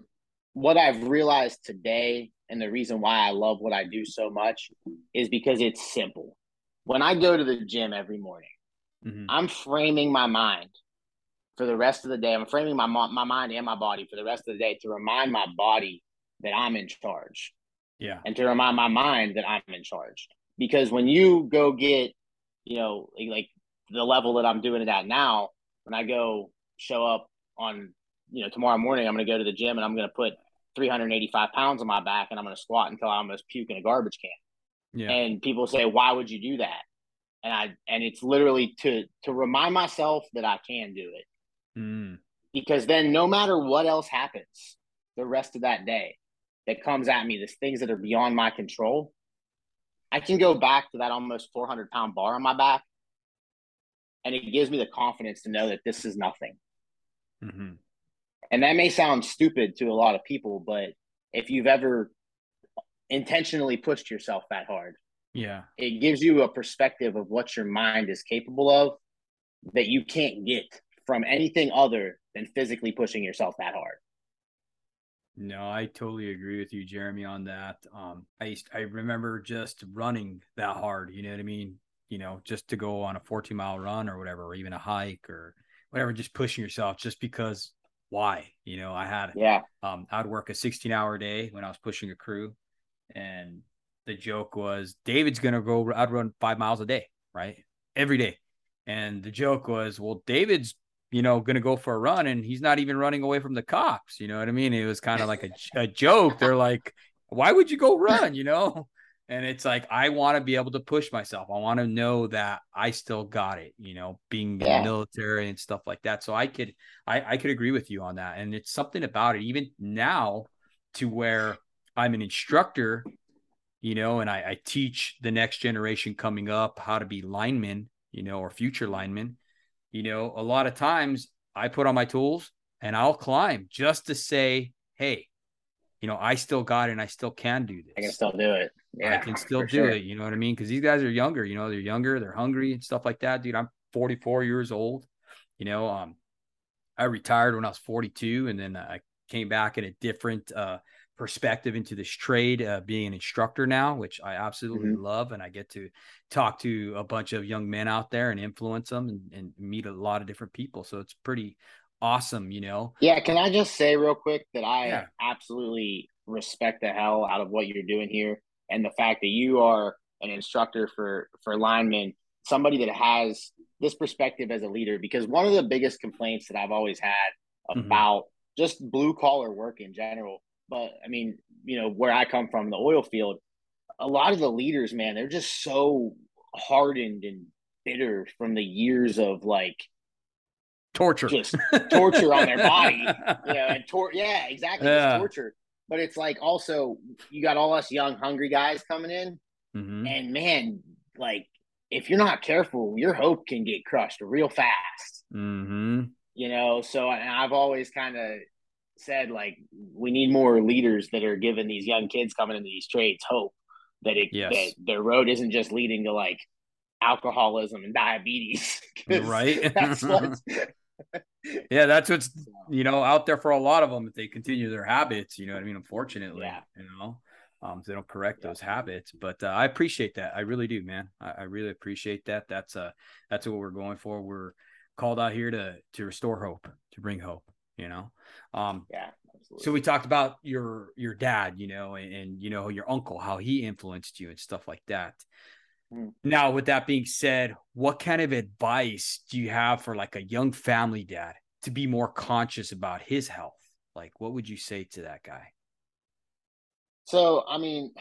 what I've realized today, and the reason why I love what I do so much, is because it's simple. When I go to the gym every morning, mm-hmm. I'm framing my mind for the rest of the day. I'm framing my my mind and my body for the rest of the day to remind my body that I'm in charge. Yeah. And to remind my mind that I'm in charge. Because when you go get, you know, like the level that I'm doing it at now, when I go show up on, you know, tomorrow morning, I'm going to go to the gym and I'm going to put 385 pounds on my back and I'm going to squat until I almost puke in a garbage can. Yeah. And people say, why would you do that? And I, and it's literally to, to remind myself that I can do it. Mm. Because then no matter what else happens the rest of that day that comes at me, the things that are beyond my control, I can go back to that almost 400 pound bar on my back and it gives me the confidence to know that this is nothing. Mm-hmm. And that may sound stupid to a lot of people, but if you've ever intentionally pushed yourself that hard, yeah, it gives you a perspective of what your mind is capable of that you can't get from anything other than physically pushing yourself that hard. No, I totally agree with you, Jeremy, on that. Um, I used, I remember just running that hard. You know what I mean? you know, just to go on a 14 mile run or whatever, or even a hike or whatever, just pushing yourself just because why? You know, I had, yeah, um, I'd work a 16 hour day when I was pushing a crew and the joke was David's gonna go out run five miles a day, right? Every day. And the joke was, well, David's you know gonna go for a run and he's not even running away from the cops. You know what I mean? It was kind of like a, a joke. They're like, why would you go run? You know? [LAUGHS] And it's like I want to be able to push myself. I want to know that I still got it, you know, being yeah. military and stuff like that. So I could I, I could agree with you on that. And it's something about it, even now to where I'm an instructor, you know, and I, I teach the next generation coming up how to be linemen, you know, or future linemen. You know, a lot of times I put on my tools and I'll climb just to say, hey, you know, I still got it and I still can do this. I can still do it. Yeah, I can still do sure. it. You know what I mean? Because these guys are younger, you know, they're younger, they're hungry and stuff like that. Dude, I'm 44 years old. You know, um, I retired when I was 42 and then I came back in a different uh perspective into this trade, uh, being an instructor now, which I absolutely mm-hmm. love. And I get to talk to a bunch of young men out there and influence them and, and meet a lot of different people. So it's pretty awesome, you know? Yeah. Can I just say real quick that I yeah. absolutely respect the hell out of what you're doing here and the fact that you are an instructor for, for linemen, somebody that has this perspective as a leader, because one of the biggest complaints that I've always had mm-hmm. about mm-hmm. just blue collar work in general but I mean, you know, where I come from, the oil field, a lot of the leaders, man, they're just so hardened and bitter from the years of like torture, just torture on their body, [LAUGHS] you know, and tor- yeah, exactly, yeah. torture. But it's like also you got all us young, hungry guys coming in, mm-hmm. and man, like if you're not careful, your hope can get crushed real fast. Mm-hmm. You know, so I've always kind of said like we need more leaders that are giving these young kids coming into these trades hope that it yes. that their road isn't just leading to like alcoholism and diabetes. [LAUGHS] Right. [LAUGHS] that's what [LAUGHS] yeah that's what's you know out there for a lot of them if they continue their habits you know what i mean unfortunately yeah. you know? Um they don't correct yeah. those habits but uh, i appreciate that. I really do man. I, I really appreciate that. That's uh that's what we're going for. We're called out here to to restore hope to bring hope you know um yeah absolutely. so we talked about your your dad you know and, and, you know your uncle how he influenced you and stuff like that mm. now with that being said what kind of advice do you have for like a young family dad to be more conscious about his health like what would you say to that guy so i mean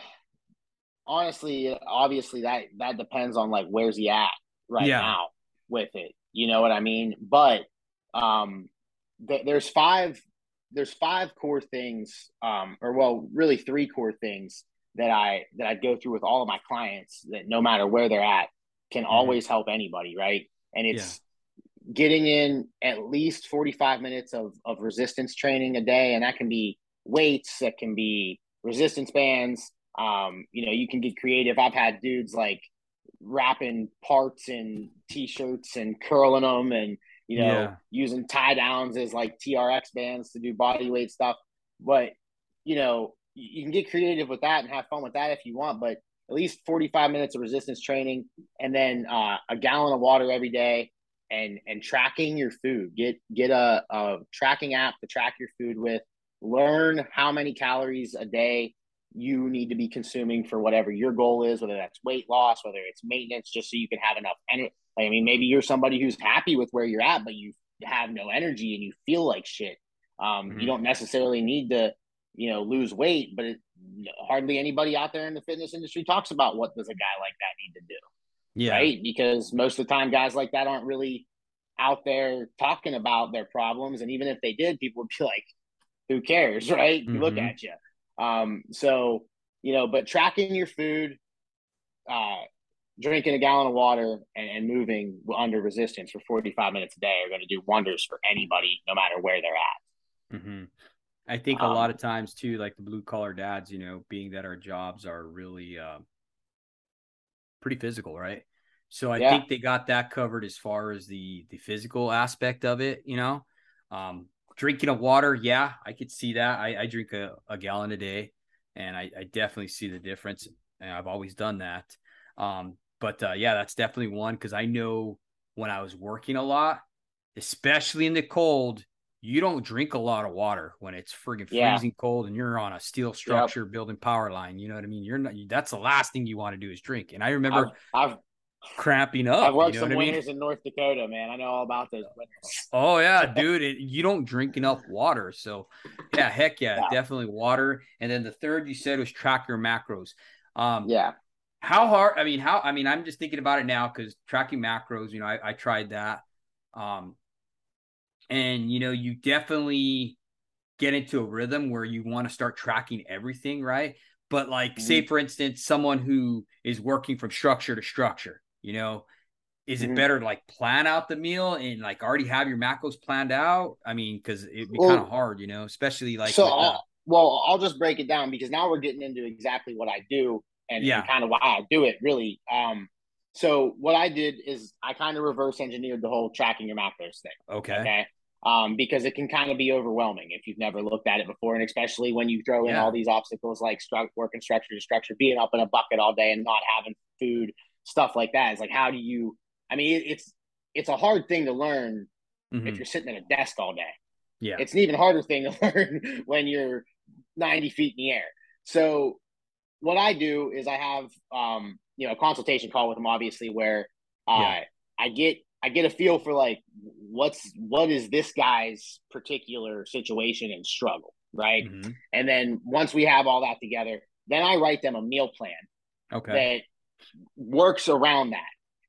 honestly obviously that that depends on like where's he at right yeah. now with it you know what i mean but um there's five there's five core things um, or well really three core things that i that i go through with all of my clients that no matter where they're at can mm-hmm. always help anybody right and it's yeah. getting in at least 45 minutes of, of resistance training a day and that can be weights that can be resistance bands um, you know you can get creative i've had dudes like wrapping parts in t-shirts and curling them and you know, yeah. using tie downs as like TRX bands to do body weight stuff. But, you know, you can get creative with that and have fun with that if you want, but at least 45 minutes of resistance training and then uh, a gallon of water every day and and tracking your food. Get get a, a tracking app to track your food with. Learn how many calories a day you need to be consuming for whatever your goal is, whether that's weight loss, whether it's maintenance, just so you can have enough energy. I mean, maybe you're somebody who's happy with where you're at, but you have no energy and you feel like shit. Um, mm-hmm. You don't necessarily need to, you know, lose weight, but it, hardly anybody out there in the fitness industry talks about what does a guy like that need to do. Yeah. Right. Because most of the time, guys like that aren't really out there talking about their problems. And even if they did, people would be like, who cares? [LAUGHS] Right. Mm-hmm. Look at you. Um, so, you know, but tracking your food, uh, drinking a gallon of water and, and, moving under resistance for 45 minutes a day are going to do wonders for anybody, no matter where they're at. Mm-hmm. I think um, a lot of times too, like the blue collar dads, you know, being that our jobs are really uh, pretty physical, right? So I yeah. think they got that covered as far as the the physical aspect of it, you know. Um, drinking of water, yeah, I could see that. I, I drink a, a, gallon a day, and I, I, definitely see the difference. And I've always done that. Um, but uh, yeah, that's definitely one because I know when I was working a lot, especially in the cold, you don't drink a lot of water when it's friggin' Yeah. freezing cold and you're on a steel structure building power line. You know what I mean? You're not. That's the last thing you want to do is drink. And I remember I've, I've cramping up. I've worked you know some what I mean? winters in North Dakota, man. I know all about those winters. Oh yeah, [LAUGHS] dude, it, you don't drink enough water. So yeah, heck yeah, Yeah. definitely water. And then the third you said was track your macros. Um, Yeah. How hard? I mean, how? I mean, I'm just thinking about it now because tracking macros. You know, I, I tried that. Um, and you know, you definitely get into a rhythm where you want to start tracking everything, right? But like, say for instance, someone who is working from structure to structure, you know, is it Mhm. better to like plan out the meal and like already have your macros planned out? I mean, because it'd be Well- kind of hard, you know, especially like so I'll, well, I'll just break it down because now we're getting into exactly what I do and, Yeah. kind of why I do it really. Um, so what I did is I kind of reverse engineered the whole tracking your macros thing. okay, Okay. Um, because it can kind of be overwhelming if you've never looked at it before, and especially when you throw in Yeah. all these obstacles like stru- working structure to structure, being up in a bucket all day and not having food, stuff like that. It's like, how do you? I mean, it, it's it's a hard thing to learn Mhm. if you're sitting at a desk all day. yeah, It's an even harder thing to [LAUGHS] learn when you're 90 feet in the air. So what I do is I have um, you know, a consultation call with them obviously where uh Yeah. I get I get a feel for like what's what is this guy's particular situation and struggle, right? Mhm. And then once we have all that together, then I write them a meal plan okay, that works around that.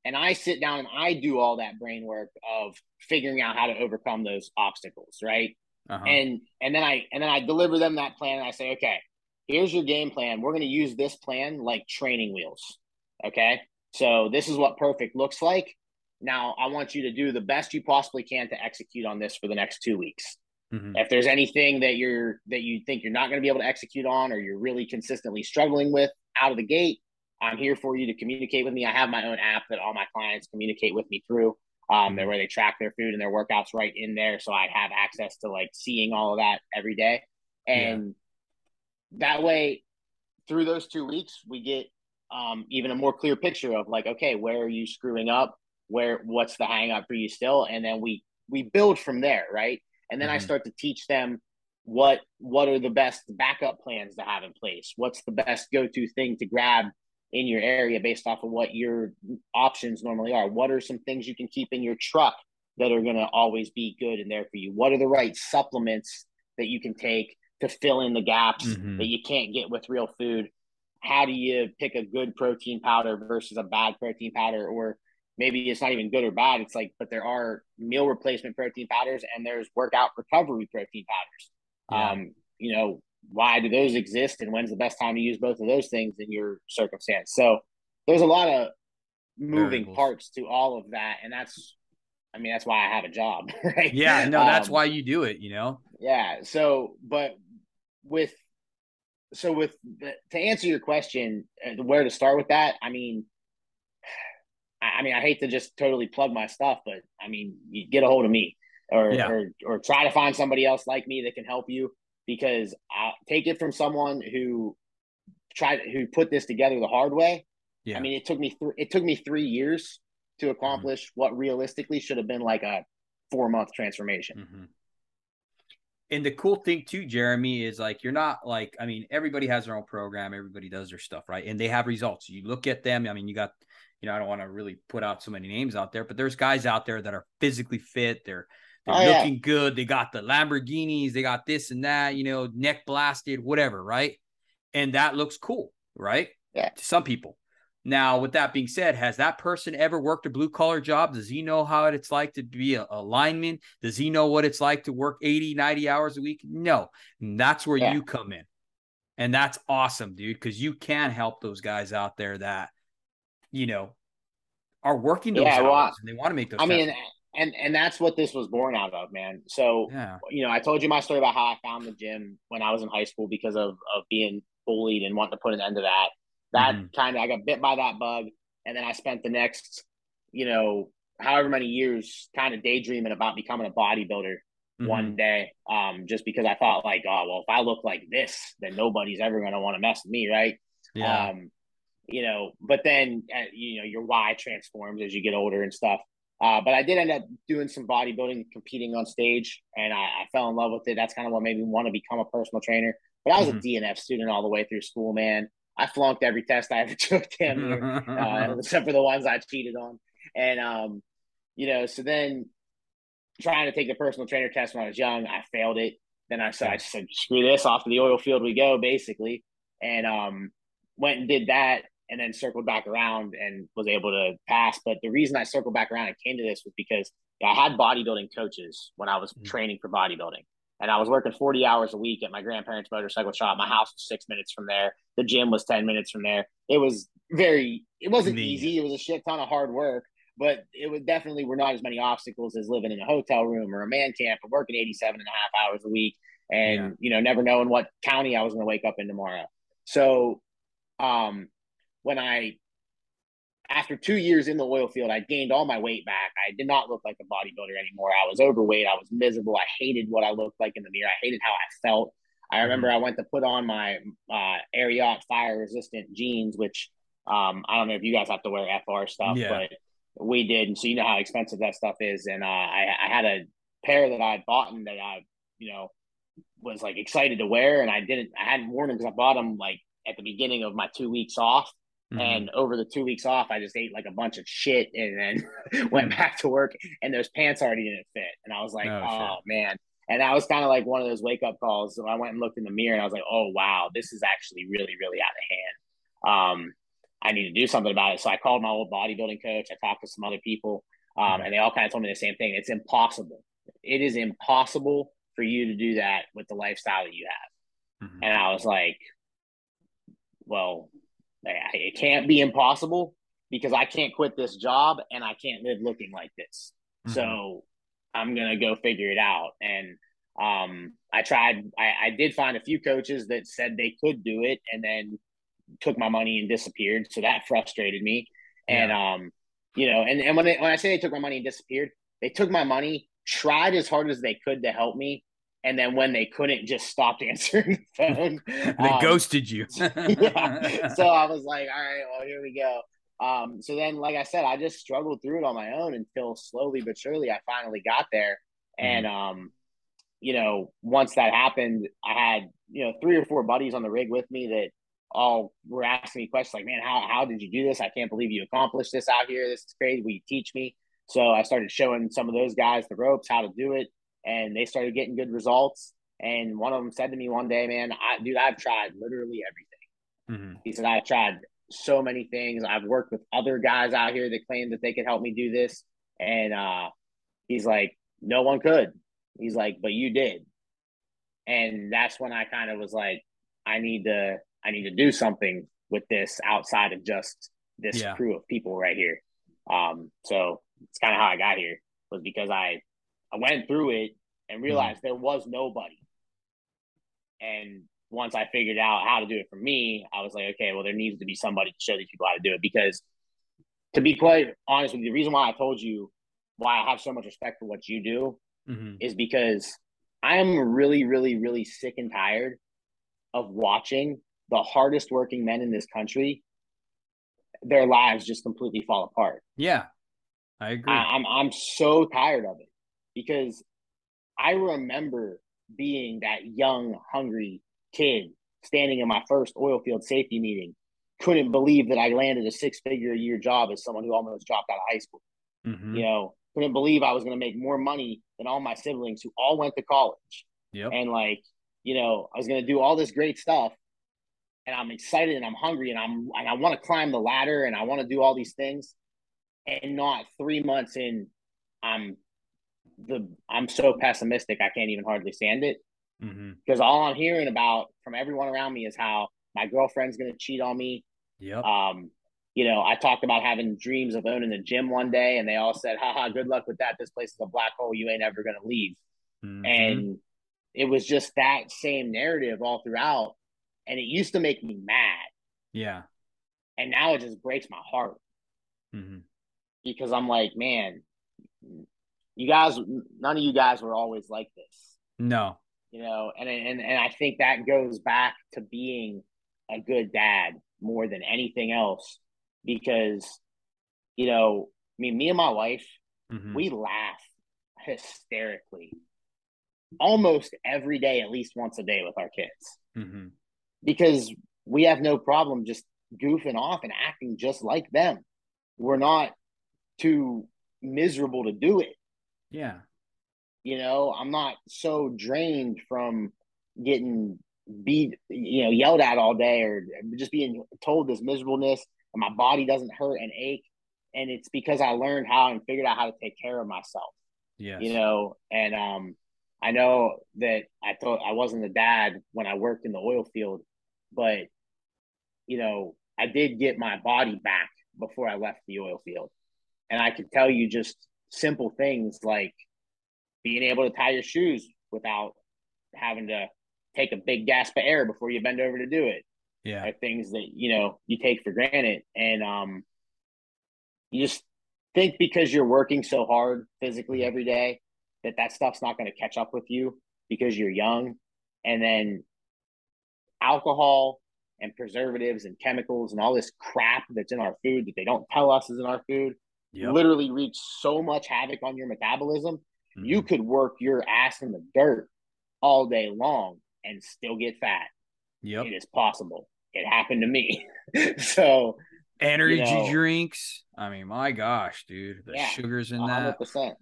And I sit down and I do all that brain work of figuring out how to overcome those obstacles, right? uh-huh. and and then I and then I deliver them that plan and I say, okay, here's your game plan. We're going to use this plan like training wheels. Okay, so this is what perfect looks like. Now I want you to do the best you possibly can to execute on this for the next two weeks. Mhm. If there's anything that you're that you think you're not going to be able to execute on or you're really consistently struggling with out of the gate, I'm here for you to communicate with me. I have my own app that all my clients communicate with me through. Um, Mhm. where they track their food and their workouts right in there, so I have access to like seeing all of that every day, and that way, through those two weeks, we get um, even a more clear picture of like, okay, where are you screwing up? Where what's the hang up for you still? And then we we build from there, right? And then I Mhm. start to teach them what what are the best backup plans to have in place. What's the best go to thing to grab in your area based off of what your options normally are. What are some things you can keep in your truck that are going to always be good and there for you? What are the right supplements that you can take to fill in the gaps Mhm. that you can't get with real food? How do you pick a good protein powder versus a bad protein powder? Or maybe it's not even good or bad. It's like, but there are meal replacement protein powders and there's workout recovery protein powders. Yeah. Um, you know, why do those exist and when's the best time to use both of those things in your circumstance? So there's a lot of moving Variables. parts to all of that. And that's, I mean, that's why I have a job, [LAUGHS] right? yeah, no, that's Um, why you do it, you know. yeah. So, but with, so with the, to answer your question, uh, where to start with that? I mean, [SIGHS] I I mean, I hate to just totally plug my stuff, but I mean, you get a hold of me or, Yeah. or, or try to find somebody else like me that can help you because I take it from someone who tried, who put this together the hard way. Yeah. I mean, it took me, th- it took me three years to accomplish what realistically should have been like a four month transformation. hmm And the cool thing too, Jeremy, is like you're not like I mean, everybody has their own program, everybody does their stuff, right? And they have results. You look at them. I mean, you got, you know, I don't want to really put out so many names out there, but there's guys out there that are physically fit. They're they're Oh, yeah. looking good. They got the Lamborghinis. They got this and that. You know, neck blasted, whatever, right? And that looks cool, right? Yeah. To some people. Now, with that being said, has that person ever worked a blue collar job? Does he know how it's like to be a, a lineman? Does he know what it's like to work 80, 90 hours a week? No. And that's where Yeah. you come in. And that's awesome, dude, because you can help those guys out there that, you know, are working those Yeah, hours well, and they want to make those. I mean, and, and that's what this was born out of, man. So, yeah. you know, I told you my story about how I found the gym when I was in high school because of, of being bullied and wanting to put an end to that. That Mhm. kind of, I got bit by that bug. And then I spent the next, you know, however many years kind of daydreaming about becoming a bodybuilder one Mhm. day. Um, just because I thought like, oh, well, if I look like this, then nobody's ever going to want to mess with me. Right. Yeah. Um, you know, but then, uh, you know, your why transforms as you get older and stuff. Uh, but I did end up doing some bodybuilding, competing on stage, and I, I fell in love with it. That's kind of what made me want to become a personal trainer. But I was mm-hmm. a DNF student all the way through school, man. I flunked every test I ever [LAUGHS] took, damn near, [LAUGHS] uh, except for the ones I cheated on. And um, you know, so then trying to take the personal trainer test when I was young, I failed it. Then I said, I said, screw this, off to the oil field we go, basically. And um, went and did that and then circled back around and was able to pass. But the reason I circled back around and came to this was because I had bodybuilding coaches when I was mm-hmm. training for bodybuilding. And I was working 40 hours a week at my grandparents' motorcycle shop. My house was six minutes from there. The gym was 10 minutes from there. It was very, it wasn't easy. It was a shit ton of hard work, but it was definitely were not as many obstacles as living in a hotel room or a man camp or working 87 and a half hours a week and, yeah. you know, never knowing what county I was going to wake up in tomorrow. So, um, when I, after two years in the oil field, I gained all my weight back. I did not look like a bodybuilder anymore. I was overweight. I was miserable. I hated what I looked like in the mirror. I hated how I felt. I remember mm-hmm. I went to put on my uh, Ariat fire resistant jeans, which um, I don't know if you guys have to wear FR stuff, yeah. but we did. And so you know how expensive that stuff is. And uh, I, I had a pair that I had bought and that I, you know, was like excited to wear. And I didn't, I hadn't worn them because I bought them like at the beginning of my two weeks off. Mm-hmm. And over the two weeks off, I just ate like a bunch of shit and then [LAUGHS] went back to work. And those pants already didn't fit. And I was like, oh, oh man. And that was kind of like one of those wake up calls. So I went and looked in the mirror and I was like, oh, wow, this is actually really, really out of hand. Um, I need to do something about it. So I called my old bodybuilding coach. I talked to some other people, um, mm-hmm. and they all kind of told me the same thing. It's impossible. It is impossible for you to do that with the lifestyle that you have. Mm-hmm. And I was like, well, it can't be impossible because I can't quit this job and I can't live looking like this. Mm-hmm. So I'm gonna go figure it out. And um, I tried. I, I did find a few coaches that said they could do it, and then took my money and disappeared. So that frustrated me. Yeah. And um, you know, and and when they, when I say they took my money and disappeared, they took my money, tried as hard as they could to help me, and then when they couldn't, just stopped [LAUGHS] answering the phone. [LAUGHS] they um, ghosted you. [LAUGHS] yeah. So I was like, all right, well, here we go. Um, so then, like I said, I just struggled through it on my own until slowly but surely I finally got there. Mm-hmm. And um, you know, once that happened, I had you know three or four buddies on the rig with me that all were asking me questions like, "Man, how how did you do this? I can't believe you accomplished this out here. This is crazy. Will you teach me?" So I started showing some of those guys the ropes, how to do it and they started getting good results. And one of them said to me one day, "Man, I, dude, I've tried literally everything." Mm-hmm. He said, "I've tried so many things. I've worked with other guys out here that claim that they could help me do this." And uh, he's like, "No one could." He's like, "But you did." And that's when I kind of was like, "I need to, I need to do something with this outside of just this yeah. crew of people right here." Um, so it's kind of how I got here was because I I went through it and mm-hmm. realized mm-hmm. there was nobody. And once I figured out how to do it for me, I was like, okay, well, there needs to be somebody to show these people how to do it. Because to be quite honest with you, the reason why I told you why I have so much respect for what you do mm-hmm. is because I am really, really, really sick and tired of watching the hardest working men in this country, their lives just completely fall apart. Yeah, I agree. I, I'm I'm so tired of it because I remember being that young, hungry kid standing in my first oil field safety meeting, couldn't believe that I landed a six figure a year job as someone who almost dropped out of high school. Mm-hmm. You know, couldn't believe I was going to make more money than all my siblings who all went to college. Yep. And like, you know, I was going to do all this great stuff and I'm excited and I'm hungry and I'm and I want to climb the ladder and I want to do all these things and not 3 months in I'm the I'm so pessimistic I can't even hardly stand it mm-hmm. because all I'm hearing about from everyone around me is how my girlfriend's gonna cheat on me. Yep. Um, you know, I talked about having dreams of owning a gym one day, and they all said, "Haha, good luck with that. This place is a black hole. You ain't ever gonna leave." Mm-hmm. And it was just that same narrative all throughout, and it used to make me mad. Yeah. And now it just breaks my heart mm-hmm. because I'm like, man, you guys, none of you guys were always like this. No. You know, and and and I think that goes back to being a good dad more than anything else, because, you know, I mean, me and my wife, mm-hmm. we laugh hysterically almost every day, at least once a day with our kids. Mm-hmm. Because we have no problem just goofing off and acting just like them. We're not too miserable to do it. Yeah. You know, I'm not so drained from getting beat, you know, yelled at all day or just being told this miserableness and my body doesn't hurt and ache. And it's because I learned how and figured out how to take care of myself. Yeah. You know, and um I know that I thought I wasn't a dad when I worked in the oil field, but you know, I did get my body back before I left the oil field. And I can tell you just simple things like being able to tie your shoes without having to take a big gasp of air before you bend over to do it. Yeah. Are things that, you know, you take for granted. And um you just think because you're working so hard physically every day that that stuff's not going to catch up with you because you're young. And then alcohol and preservatives and chemicals and all this crap that's in our food that they don't tell us is in our food yep. literally wreak so much havoc on your metabolism. Mm-hmm. You could work your ass in the dirt all day long and still get fat. Yep. It is possible. It happened to me. [LAUGHS] so energy you know, drinks. I mean, my gosh, dude, the yeah, sugars in 100%. that.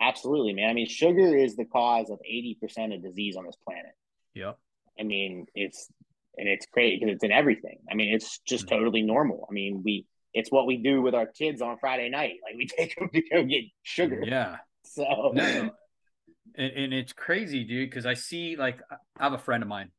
Absolutely, man. I mean, sugar is the cause of 80% of disease on this planet. Yep. I mean, it's and it's crazy because it's in everything. I mean, it's just mm-hmm. totally normal. I mean, we it's what we do with our kids on Friday night. Like we [LAUGHS] take them to go get sugar. Yeah. So no. [LAUGHS] and, and it's crazy, dude, because I see like I have a friend of mine.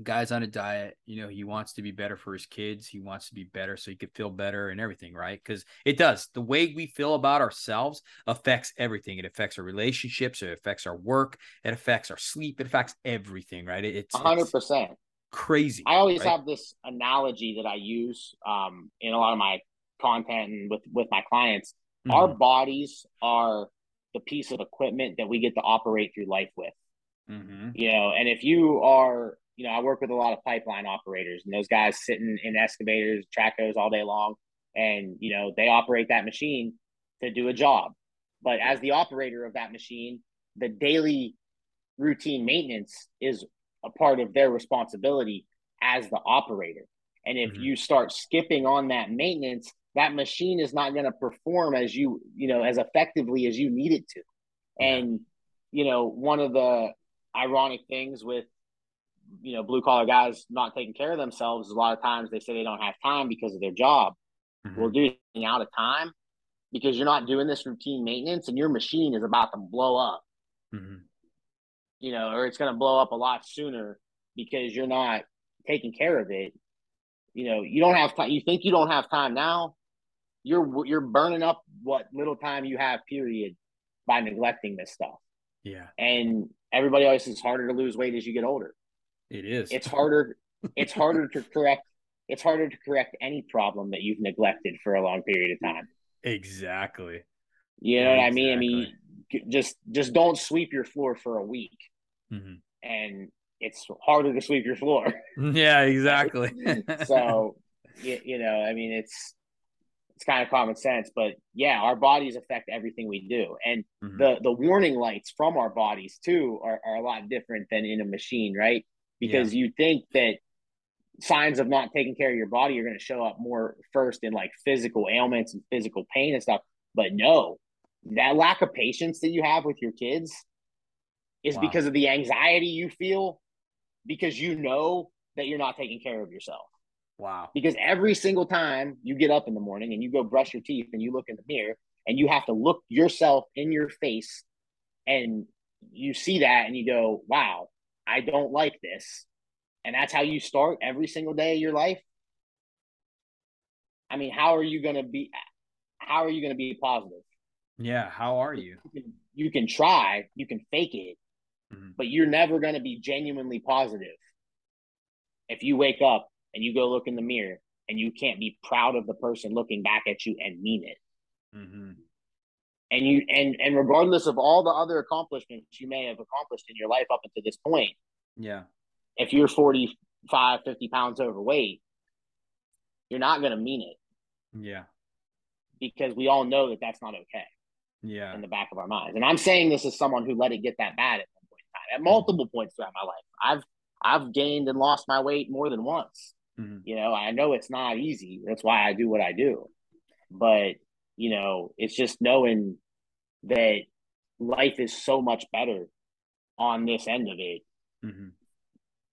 Guy's on a diet you know he wants to be better for his kids. He wants to be better so he could feel better and everything right? Because it does. The way we feel about ourselves affects everything. It affects our relationships. It affects our work. It affects our sleep. It affects everything right? It, it's 100% it's crazy i always right? have this analogy that i use um, in a lot of my content and with with my clients mm-hmm. our bodies are the piece of equipment that we get to operate through life with mm-hmm. you know and if you are you know, I work with a lot of pipeline operators and those guys sitting in excavators, tractors all day long. And, you know, they operate that machine to do a job. But as the operator of that machine, the daily routine maintenance is a part of their responsibility as the operator. And if mm-hmm. you start skipping on that maintenance, that machine is not going to perform as you, you know, as effectively as you need it to. And, you know, one of the ironic things with you know, blue collar guys not taking care of themselves, a lot of times they say they don't have time because of their job. Mm-hmm. Well, dude, out of time because you're not doing this routine maintenance and your machine is about to blow up. Mm-hmm. You know, or it's going to blow up a lot sooner because you're not taking care of it. You know, you don't have time. You think you don't have time now. You're you're burning up what little time you have. Period, by neglecting this stuff. Yeah. And everybody always says it's harder to lose weight as you get older. It is. It's harder. It's harder to correct. It's harder to correct any problem that you've neglected for a long period of time. Exactly. You know exactly. what I mean? I mean, just just don't sweep your floor for a week, mm-hmm. and it's harder to sweep your floor. [LAUGHS] Yeah, exactly. [LAUGHS] so, [LAUGHS] you, you know, I mean, it's it's kind of common sense, but yeah, our bodies affect everything we do, and mm-hmm. the the warning lights from our bodies too are, are a lot different than in a machine, right? because yeah. you think that signs of not taking care of your body are going to show up more first in like physical ailments and physical pain and stuff. But no, that lack of patience that you have with your kids is wow. because of the anxiety you feel because you know that you're not taking care of yourself. Wow. Because every single time you get up in the morning and you go brush your teeth and you look in the mirror and you have to look yourself in your face and you see that and you go, wow, I don't like this. And that's how you start every single day of your life. I mean, how are you going to be how are you going to be positive? Yeah, how are you? You can, you can try, you can fake it, mm-hmm. but you're never going to be genuinely positive. If you wake up and you go look in the mirror and you can't be proud of the person looking back at you and mean it. Mm-hmm and you and and regardless of all the other accomplishments you may have accomplished in your life up until this point yeah if you're 45 50 pounds overweight you're not going to mean it yeah because we all know that that's not okay Yeah. In the back of our minds. And I'm saying this as someone who let it get that bad at one point in time, at multiple points throughout my life. I've I've gained and lost my weight more than once. Mm-hmm. You know, I know it's not easy. That's why I do what I do. But, you know, it's just knowing that life is so much better on this end of it mm-hmm.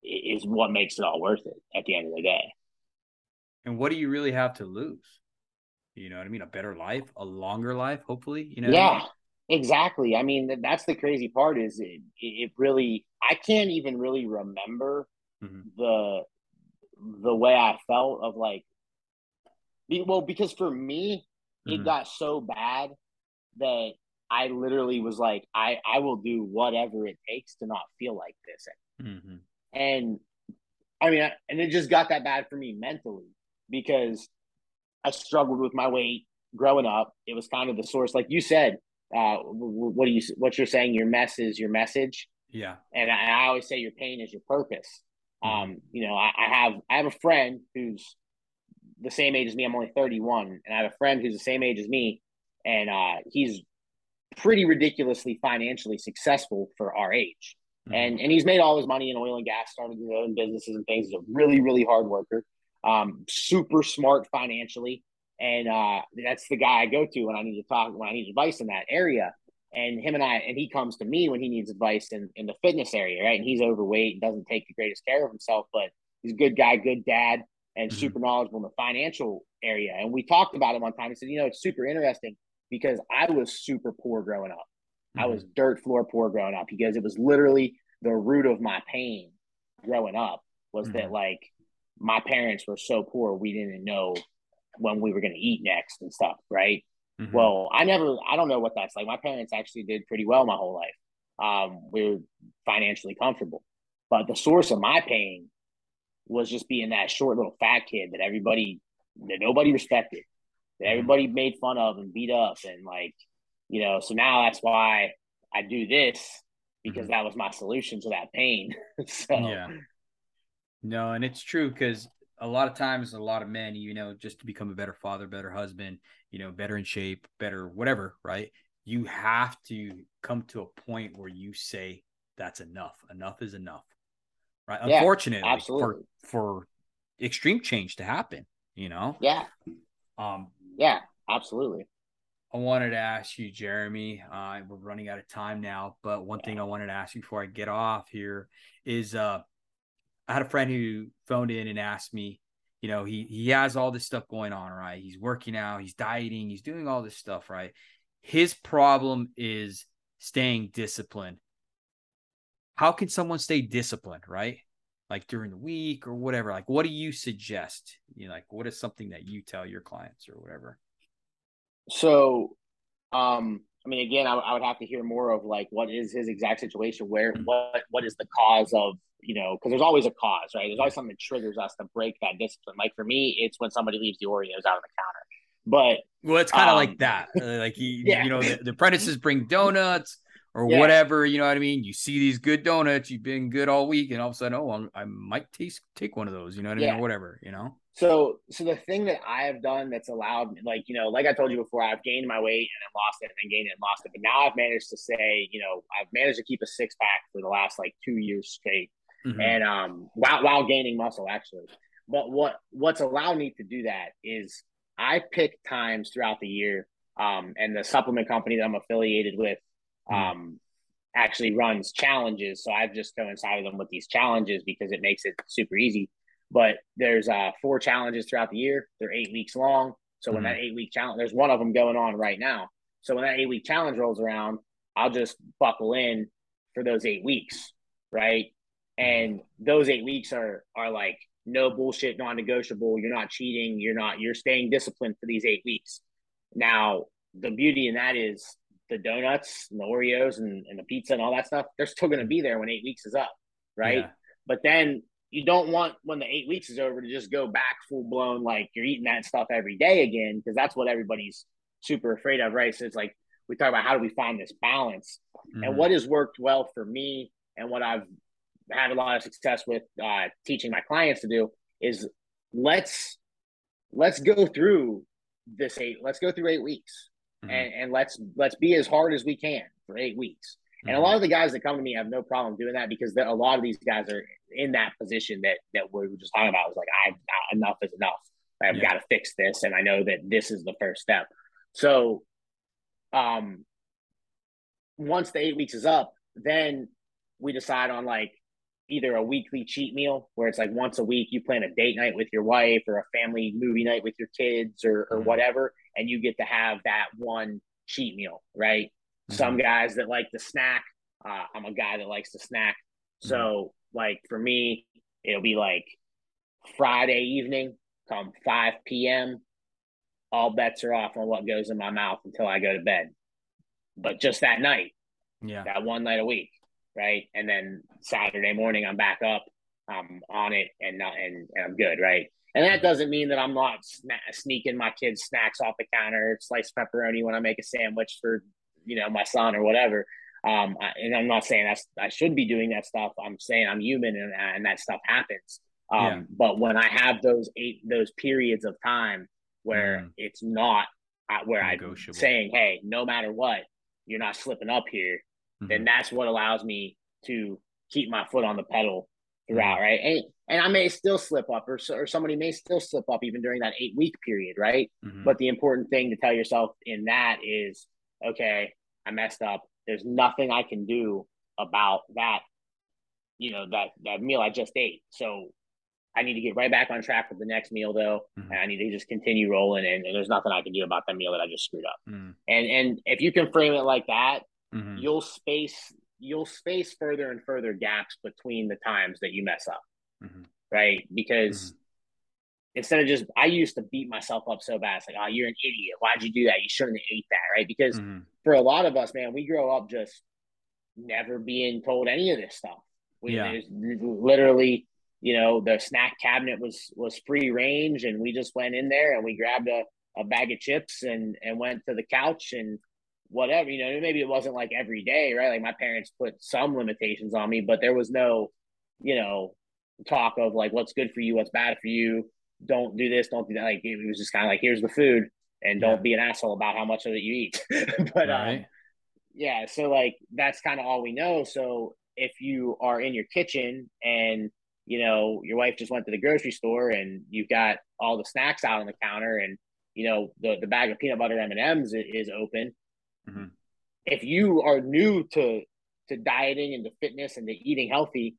is what makes it all worth it at the end of the day. And what do you really have to lose? You know what I mean? A better life, a longer life, hopefully. You know. Yeah, I mean? exactly. I mean, that's the crazy part. Is it? It really. I can't even really remember mm-hmm. the the way I felt of like. Well, because for me, mm-hmm. it got so bad that I literally was like, I I will do whatever it takes to not feel like this. Mm-hmm. And I mean, and it just got that bad for me mentally because I struggled with my weight growing up. It was kind of the source, like you said. Uh, what do you what you're saying? Your mess is your message. Yeah. And I, I always say your pain is your purpose. Mm-hmm. Um, you know, I, I have I have a friend who's the same age as me. I'm only 31, and I have a friend who's the same age as me, and uh, he's pretty ridiculously financially successful for our age. Mm-hmm. And and he's made all his money in oil and gas, started his own businesses and things. He's a really, really hard worker, um, super smart financially. And uh, that's the guy I go to when I need to talk, when I need advice in that area. And him and I, and he comes to me when he needs advice in, in the fitness area, right? And he's overweight and doesn't take the greatest care of himself, but he's a good guy, good dad, and mm-hmm. super knowledgeable in the financial area. And we talked about it one time. He said, you know, it's super interesting because I was super poor growing up. Mm-hmm. I was dirt floor poor growing up because it was literally the root of my pain growing up was mm-hmm. that like my parents were so poor we didn't know when we were going to eat next and stuff, right? Mm-hmm. Well, I never, I don't know what that's like. My parents actually did pretty well my whole life. Um, we were financially comfortable, but the source of my pain was just being that short little fat kid that everybody, that nobody respected that everybody made fun of and beat up and like you know so now that's why i do this because mm-hmm. that was my solution to that pain [LAUGHS] so yeah no and it's true because a lot of times a lot of men you know just to become a better father better husband you know better in shape better whatever right you have to come to a point where you say that's enough enough is enough right yeah, unfortunately absolutely. for for extreme change to happen you know yeah um yeah, absolutely. I wanted to ask you, Jeremy. Uh, we're running out of time now, but one thing I wanted to ask you before I get off here is uh, I had a friend who phoned in and asked me, you know, he he has all this stuff going on, right? He's working out, he's dieting, he's doing all this stuff, right? His problem is staying disciplined. How can someone stay disciplined, right? Like during the week or whatever. Like, what do you suggest? You know, like what is something that you tell your clients or whatever? So, um, I mean, again, I, I would have to hear more of like what is his exact situation, where mm-hmm. what what is the cause of you know because there's always a cause, right? There's always something that triggers us to break that discipline. Like for me, it's when somebody leaves the Oreos out on the counter. But well, it's kind of um, like that. Uh, like you, [LAUGHS] yeah. you know, the, the apprentices bring donuts or yeah. whatever. You know what I mean? You see these good donuts, you've been good all week, and all of a sudden, oh, I'm, i might taste take one of those. You know what I yeah. mean? Or whatever. You know. So, so the thing that I have done that's allowed me, like you know, like I told you before, I've gained my weight and then lost it, and then gained it and lost it. But now I've managed to say, you know, I've managed to keep a six pack for the last like two years straight, mm-hmm. and um, while while gaining muscle actually. But what what's allowed me to do that is I pick times throughout the year, um, and the supplement company that I'm affiliated with. Um, actually runs challenges. So I've just coincided them with these challenges because it makes it super easy. But there's uh, four challenges throughout the year. They're eight weeks long. So when mm-hmm. that eight week challenge, there's one of them going on right now. So when that eight week challenge rolls around, I'll just buckle in for those eight weeks, right? And those eight weeks are are like no bullshit, non negotiable. You're not cheating. You're not. You're staying disciplined for these eight weeks. Now the beauty in that is the donuts and the Oreos and, and the pizza and all that stuff, they're still going to be there when eight weeks is up, right? Yeah. But then you don't want when the eight weeks is over to just go back full blown like you're eating that stuff every day again because that's what everybody's super afraid of, right? So it's like we talk about how do we find this balance mm-hmm. and what has worked well for me and what I've had a lot of success with uh, teaching my clients to do is let's let's go through this eight let's go through eight weeks mm-hmm. and, and let's let's be as hard as we can for eight weeks. Mm-hmm. And a mm-hmm. lot of the guys that come to me have no problem doing that because a lot of these guys are in that position that that we were just talking about. It was like, I enough is enough. I've yeah. got to fix this, and I know that this is the first step. So, um, once the eight weeks is up, then we decide on like either a weekly cheat meal where it's like once a week you plan a date night with your wife or a family movie night with your kids or, or mm-hmm. whatever and you get to have that one cheat meal right mm-hmm. some guys that like to snack uh, i'm a guy that likes to snack mm-hmm. so like for me it'll be like friday evening come 5 p.m all bets are off on what goes in my mouth until i go to bed but just that night yeah that one night a week right? And then Saturday morning, I'm back up, I'm on it, and not, and, and I'm good, right? And that doesn't mean that I'm not sneaking my kids' snacks off the counter, sliced pepperoni when I make a sandwich for you know my son or whatever. Um, I, and I'm not saying that's I should be doing that stuff. I'm saying I'm human and, and that stuff happens. Um, yeah. But when I have those eight those periods of time where mm. it's not uh, where I'm saying, hey, no matter what, you're not slipping up here mm-hmm. then that's what allows me to keep my foot on the pedal throughout, mm-hmm. right? And and I may still slip up, or or somebody may still slip up even during that eight week period, right? Mm-hmm. But the important thing to tell yourself in that is, okay, I messed up. There's nothing I can do about that, you know, that that meal I just ate. So I need to get right back on track with the next meal though, mm-hmm. and I need to just continue rolling. And, and, there's nothing I can do about that meal that I just screwed up. Mm-hmm. And and if you can frame it like that, mm-hmm. you'll space you'll space further and further gaps between the times that you mess up. Mm-hmm. Right? Because mm-hmm. instead of just I used to beat myself up so bad. It's like, oh, you're an idiot. Why'd you do that? You shouldn't have ate that, right? Because mm-hmm. for a lot of us, man, we grow up just never being told any of this stuff. We, yeah. literally, you know, the snack cabinet was was free range, and we just went in there and we grabbed a, a bag of chips and and went to the couch and whatever, you know, maybe it wasn't like every day, right? Like my parents put some limitations on me, but there was no, you know, talk of like what's good for you, what's bad for you. Don't do this, don't do that. Like it was just kind of like here's the food, and don't be an asshole about how much of it you eat. [LAUGHS] but um, right. um, yeah, so like that's kind of all we know. So if you are in your kitchen and you know your wife just went to the grocery store and you've got all the snacks out on the counter and you know the the bag of peanut butter M and M's is open Mm-hmm. If you are new to to dieting and to fitness and to eating healthy,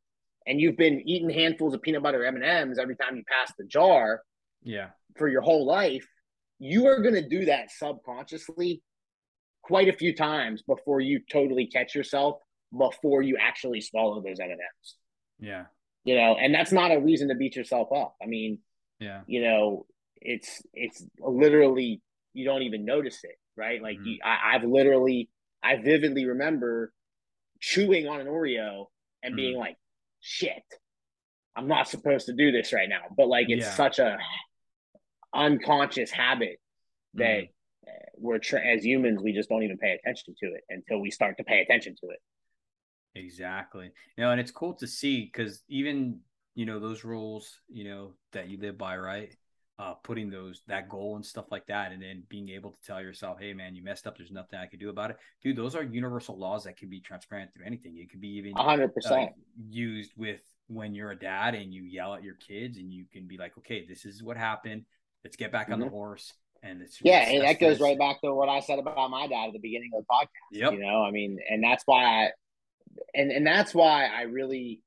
and you've been eating handfuls of peanut butter M and M's every time you pass the jar, yeah, for your whole life, you are going to do that subconsciously quite a few times before you totally catch yourself before you actually swallow those M and M's. Yeah, you know, and that's not a reason to beat yourself up. I mean, yeah, you know, it's it's literally you don't even notice it right? Like mm-hmm. I, I've literally, I vividly remember chewing on an Oreo and being like, shit, I'm not supposed to do this right now. But like, it's yeah. such a unconscious habit that mm-hmm. we're, tra- as humans, we just don't even pay attention to it until we start to pay attention to it. Exactly. You know, and it's cool to see because even, you know, those rules, you know, that you live by, right? Uh, putting those that goal and stuff like that, and then being able to tell yourself, "Hey, man, you messed up. There's nothing I can do about it." Dude, those are universal laws that can be transparent through anything. It could be even 100 uh, percent used with when you're a dad and you yell at your kids, and you can be like, "Okay, this is what happened. Let's get back mm-hmm. on the mm-hmm. horse." And it's yeah, and that goes right back to what I said about my dad at the beginning of the podcast. Yep. You know, I mean, and that's why I, and and that's why I really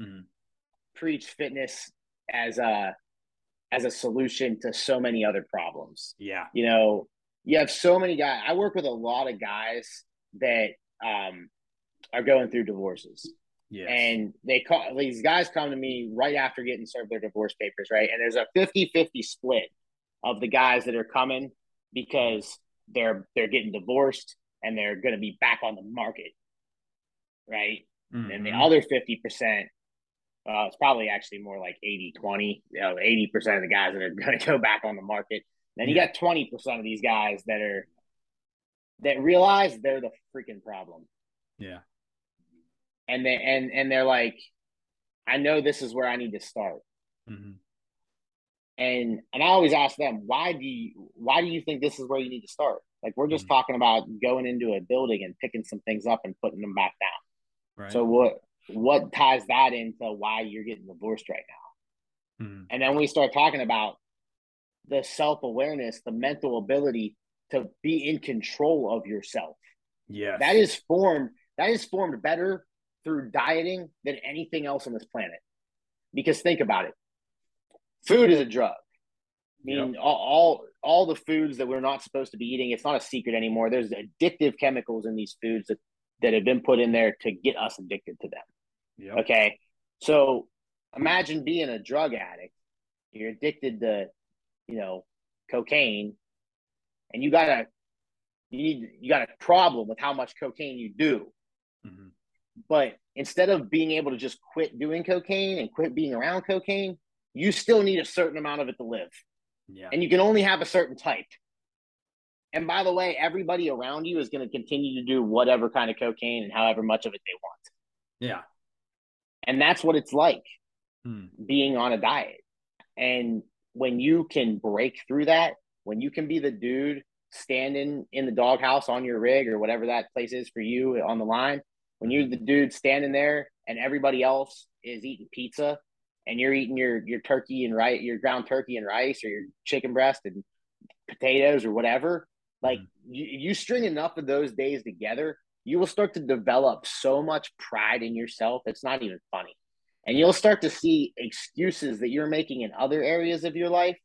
mm-hmm. preach fitness as a as a solution to so many other problems. Yeah. You know, you have so many guys. I work with a lot of guys that um, are going through divorces. Yes. And they call these guys come to me right after getting served their divorce papers, right? And there's a 50-50 split of the guys that are coming because they're they're getting divorced and they're going to be back on the market. Right? Mm-hmm. And the other 50% uh, it's probably actually more like 80 20. You know, 80% of the guys that are [LAUGHS] going to go back on the market. Then you got 20% of these guys that are that realize they're the freaking problem. Yeah. And they and and they're like, I know this is where I need to start. Mm-hmm. And and I always ask them, why do you why do you think this is where you need to start? Like we're just mm-hmm. talking about going into a building and picking some things up and putting them back down. Right. So what what ties that into why you're getting divorced right now? Mm-hmm. And then we start talking about the self awareness, the mental ability to be in control of yourself. Yeah, that is formed. That is formed better through dieting than anything else on this planet. Because think about it, food is a drug. I mean, yep. all, all all the foods that we're not supposed to be eating. It's not a secret anymore. There's addictive chemicals in these foods that, that have been put in there to get us addicted to them. Yep. Okay, so imagine being a drug addict. You're addicted to, you know, cocaine, and you got a you need you got a problem with how much cocaine you do. Mm-hmm. But instead of being able to just quit doing cocaine and quit being around cocaine, you still need a certain amount of it to live. Yeah. And you can only have a certain type. And by the way, everybody around you is going to continue to do whatever kind of cocaine and however much of it they want. Yeah. And that's what it's like hmm. being on a diet. And when you can break through that, when you can be the dude standing in the doghouse on your rig or whatever that place is for you on the line, when you're the dude standing there and everybody else is eating pizza and you're eating your your turkey and rice, your ground turkey and rice, or your chicken breast and potatoes or whatever, like mm-hmm. you, you string enough of those days together, you will start to develop so much pride in yourself. It's not even funny. And you'll start to see excuses that you're making in other areas of your life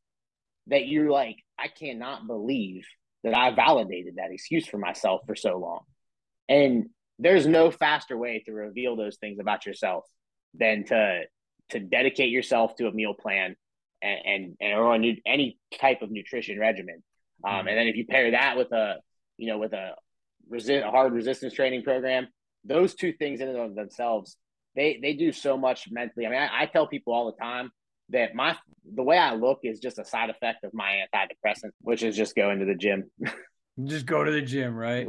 that you're like, I cannot believe that I validated that excuse for myself for so long. And there's no faster way to reveal those things about yourself than to to dedicate yourself to a meal plan and and, and or new, any type of nutrition regimen. Um, mm-hmm. And then if you pair that with a you know with a resist a hard resistance training program, those two things in and of themselves they they do so much mentally. I mean, I, I tell people all the time that my the way I look is just a side effect of my antidepressant, which is just going to the gym. [LAUGHS] Just go to the gym, right?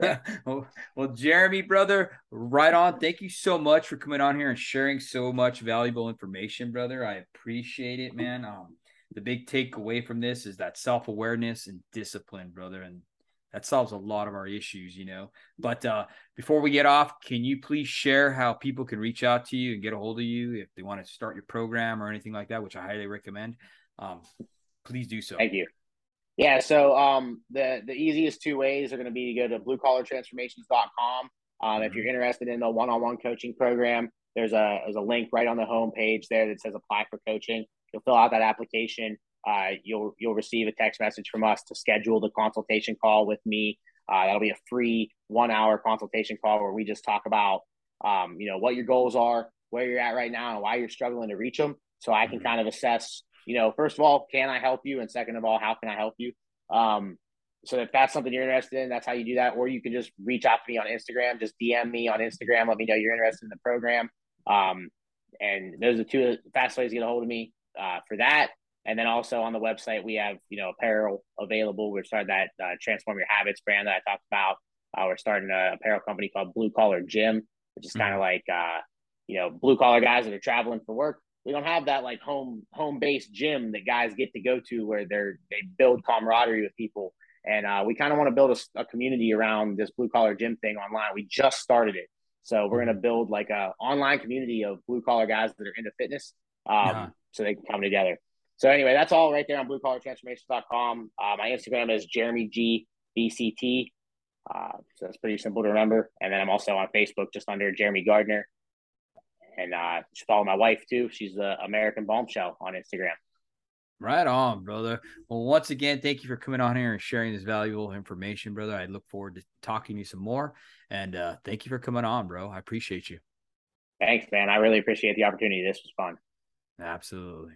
[LAUGHS] [LAUGHS] well, well, Jeremy, brother, right on. Thank you so much for coming on here and sharing so much valuable information, brother. I appreciate it, man. Um, the big takeaway from this is that self awareness and discipline, brother, and that solves a lot of our issues, you know. But uh, before we get off, can you please share how people can reach out to you and get a hold of you if they want to start your program or anything like that, which I highly recommend. Um, please do so. Thank you. Yeah, so um, the the easiest two ways are going to be to go to bluecollartransformations.com. Um, if you're mm-hmm. interested in the one-on-one coaching program, there's a there's a link right on the home page there that says apply for coaching. You'll fill out that application. Uh, you'll you'll receive a text message from us to schedule the consultation call with me. Uh, that'll be a free one hour consultation call where we just talk about um, you know what your goals are, where you're at right now, and why you're struggling to reach them. So I can mm-hmm. kind of assess you know, first of all, can I help you? And second of all, how can I help you? Um, so if that's something you're interested in, that's how you do that. Or you can just reach out to me on Instagram, just DM me on Instagram. Let me know you're interested in the program. Um, and those are two fast ways to get a hold of me uh, for that. And then also on the website, we have, you know, apparel available. We're starting that uh, Transform Your Habits brand that I talked about. Uh, we're starting a apparel company called Blue Collar Gym, which is kind of mm-hmm. like, uh, you know, blue collar guys that are traveling for work we don't have that like home home based gym that guys get to go to where they're they build camaraderie with people and uh, we kind of want to build a, a, community around this blue collar gym thing online we just started it so we're going to build like a online community of blue collar guys that are into fitness um, yeah. so they can come together so anyway that's all right there on bluecollartransformations.com uh, my instagram is jeremy g bct uh, so that's pretty simple to remember and then i'm also on facebook just under jeremy gardner and uh, follow my wife too. She's the American Bombshell on Instagram. Right on, brother. Well, once again, thank you for coming on here and sharing this valuable information, brother. I look forward to talking to you some more. And uh, thank you for coming on, bro. I appreciate you. Thanks, man. I really appreciate the opportunity. This was fun. Absolutely.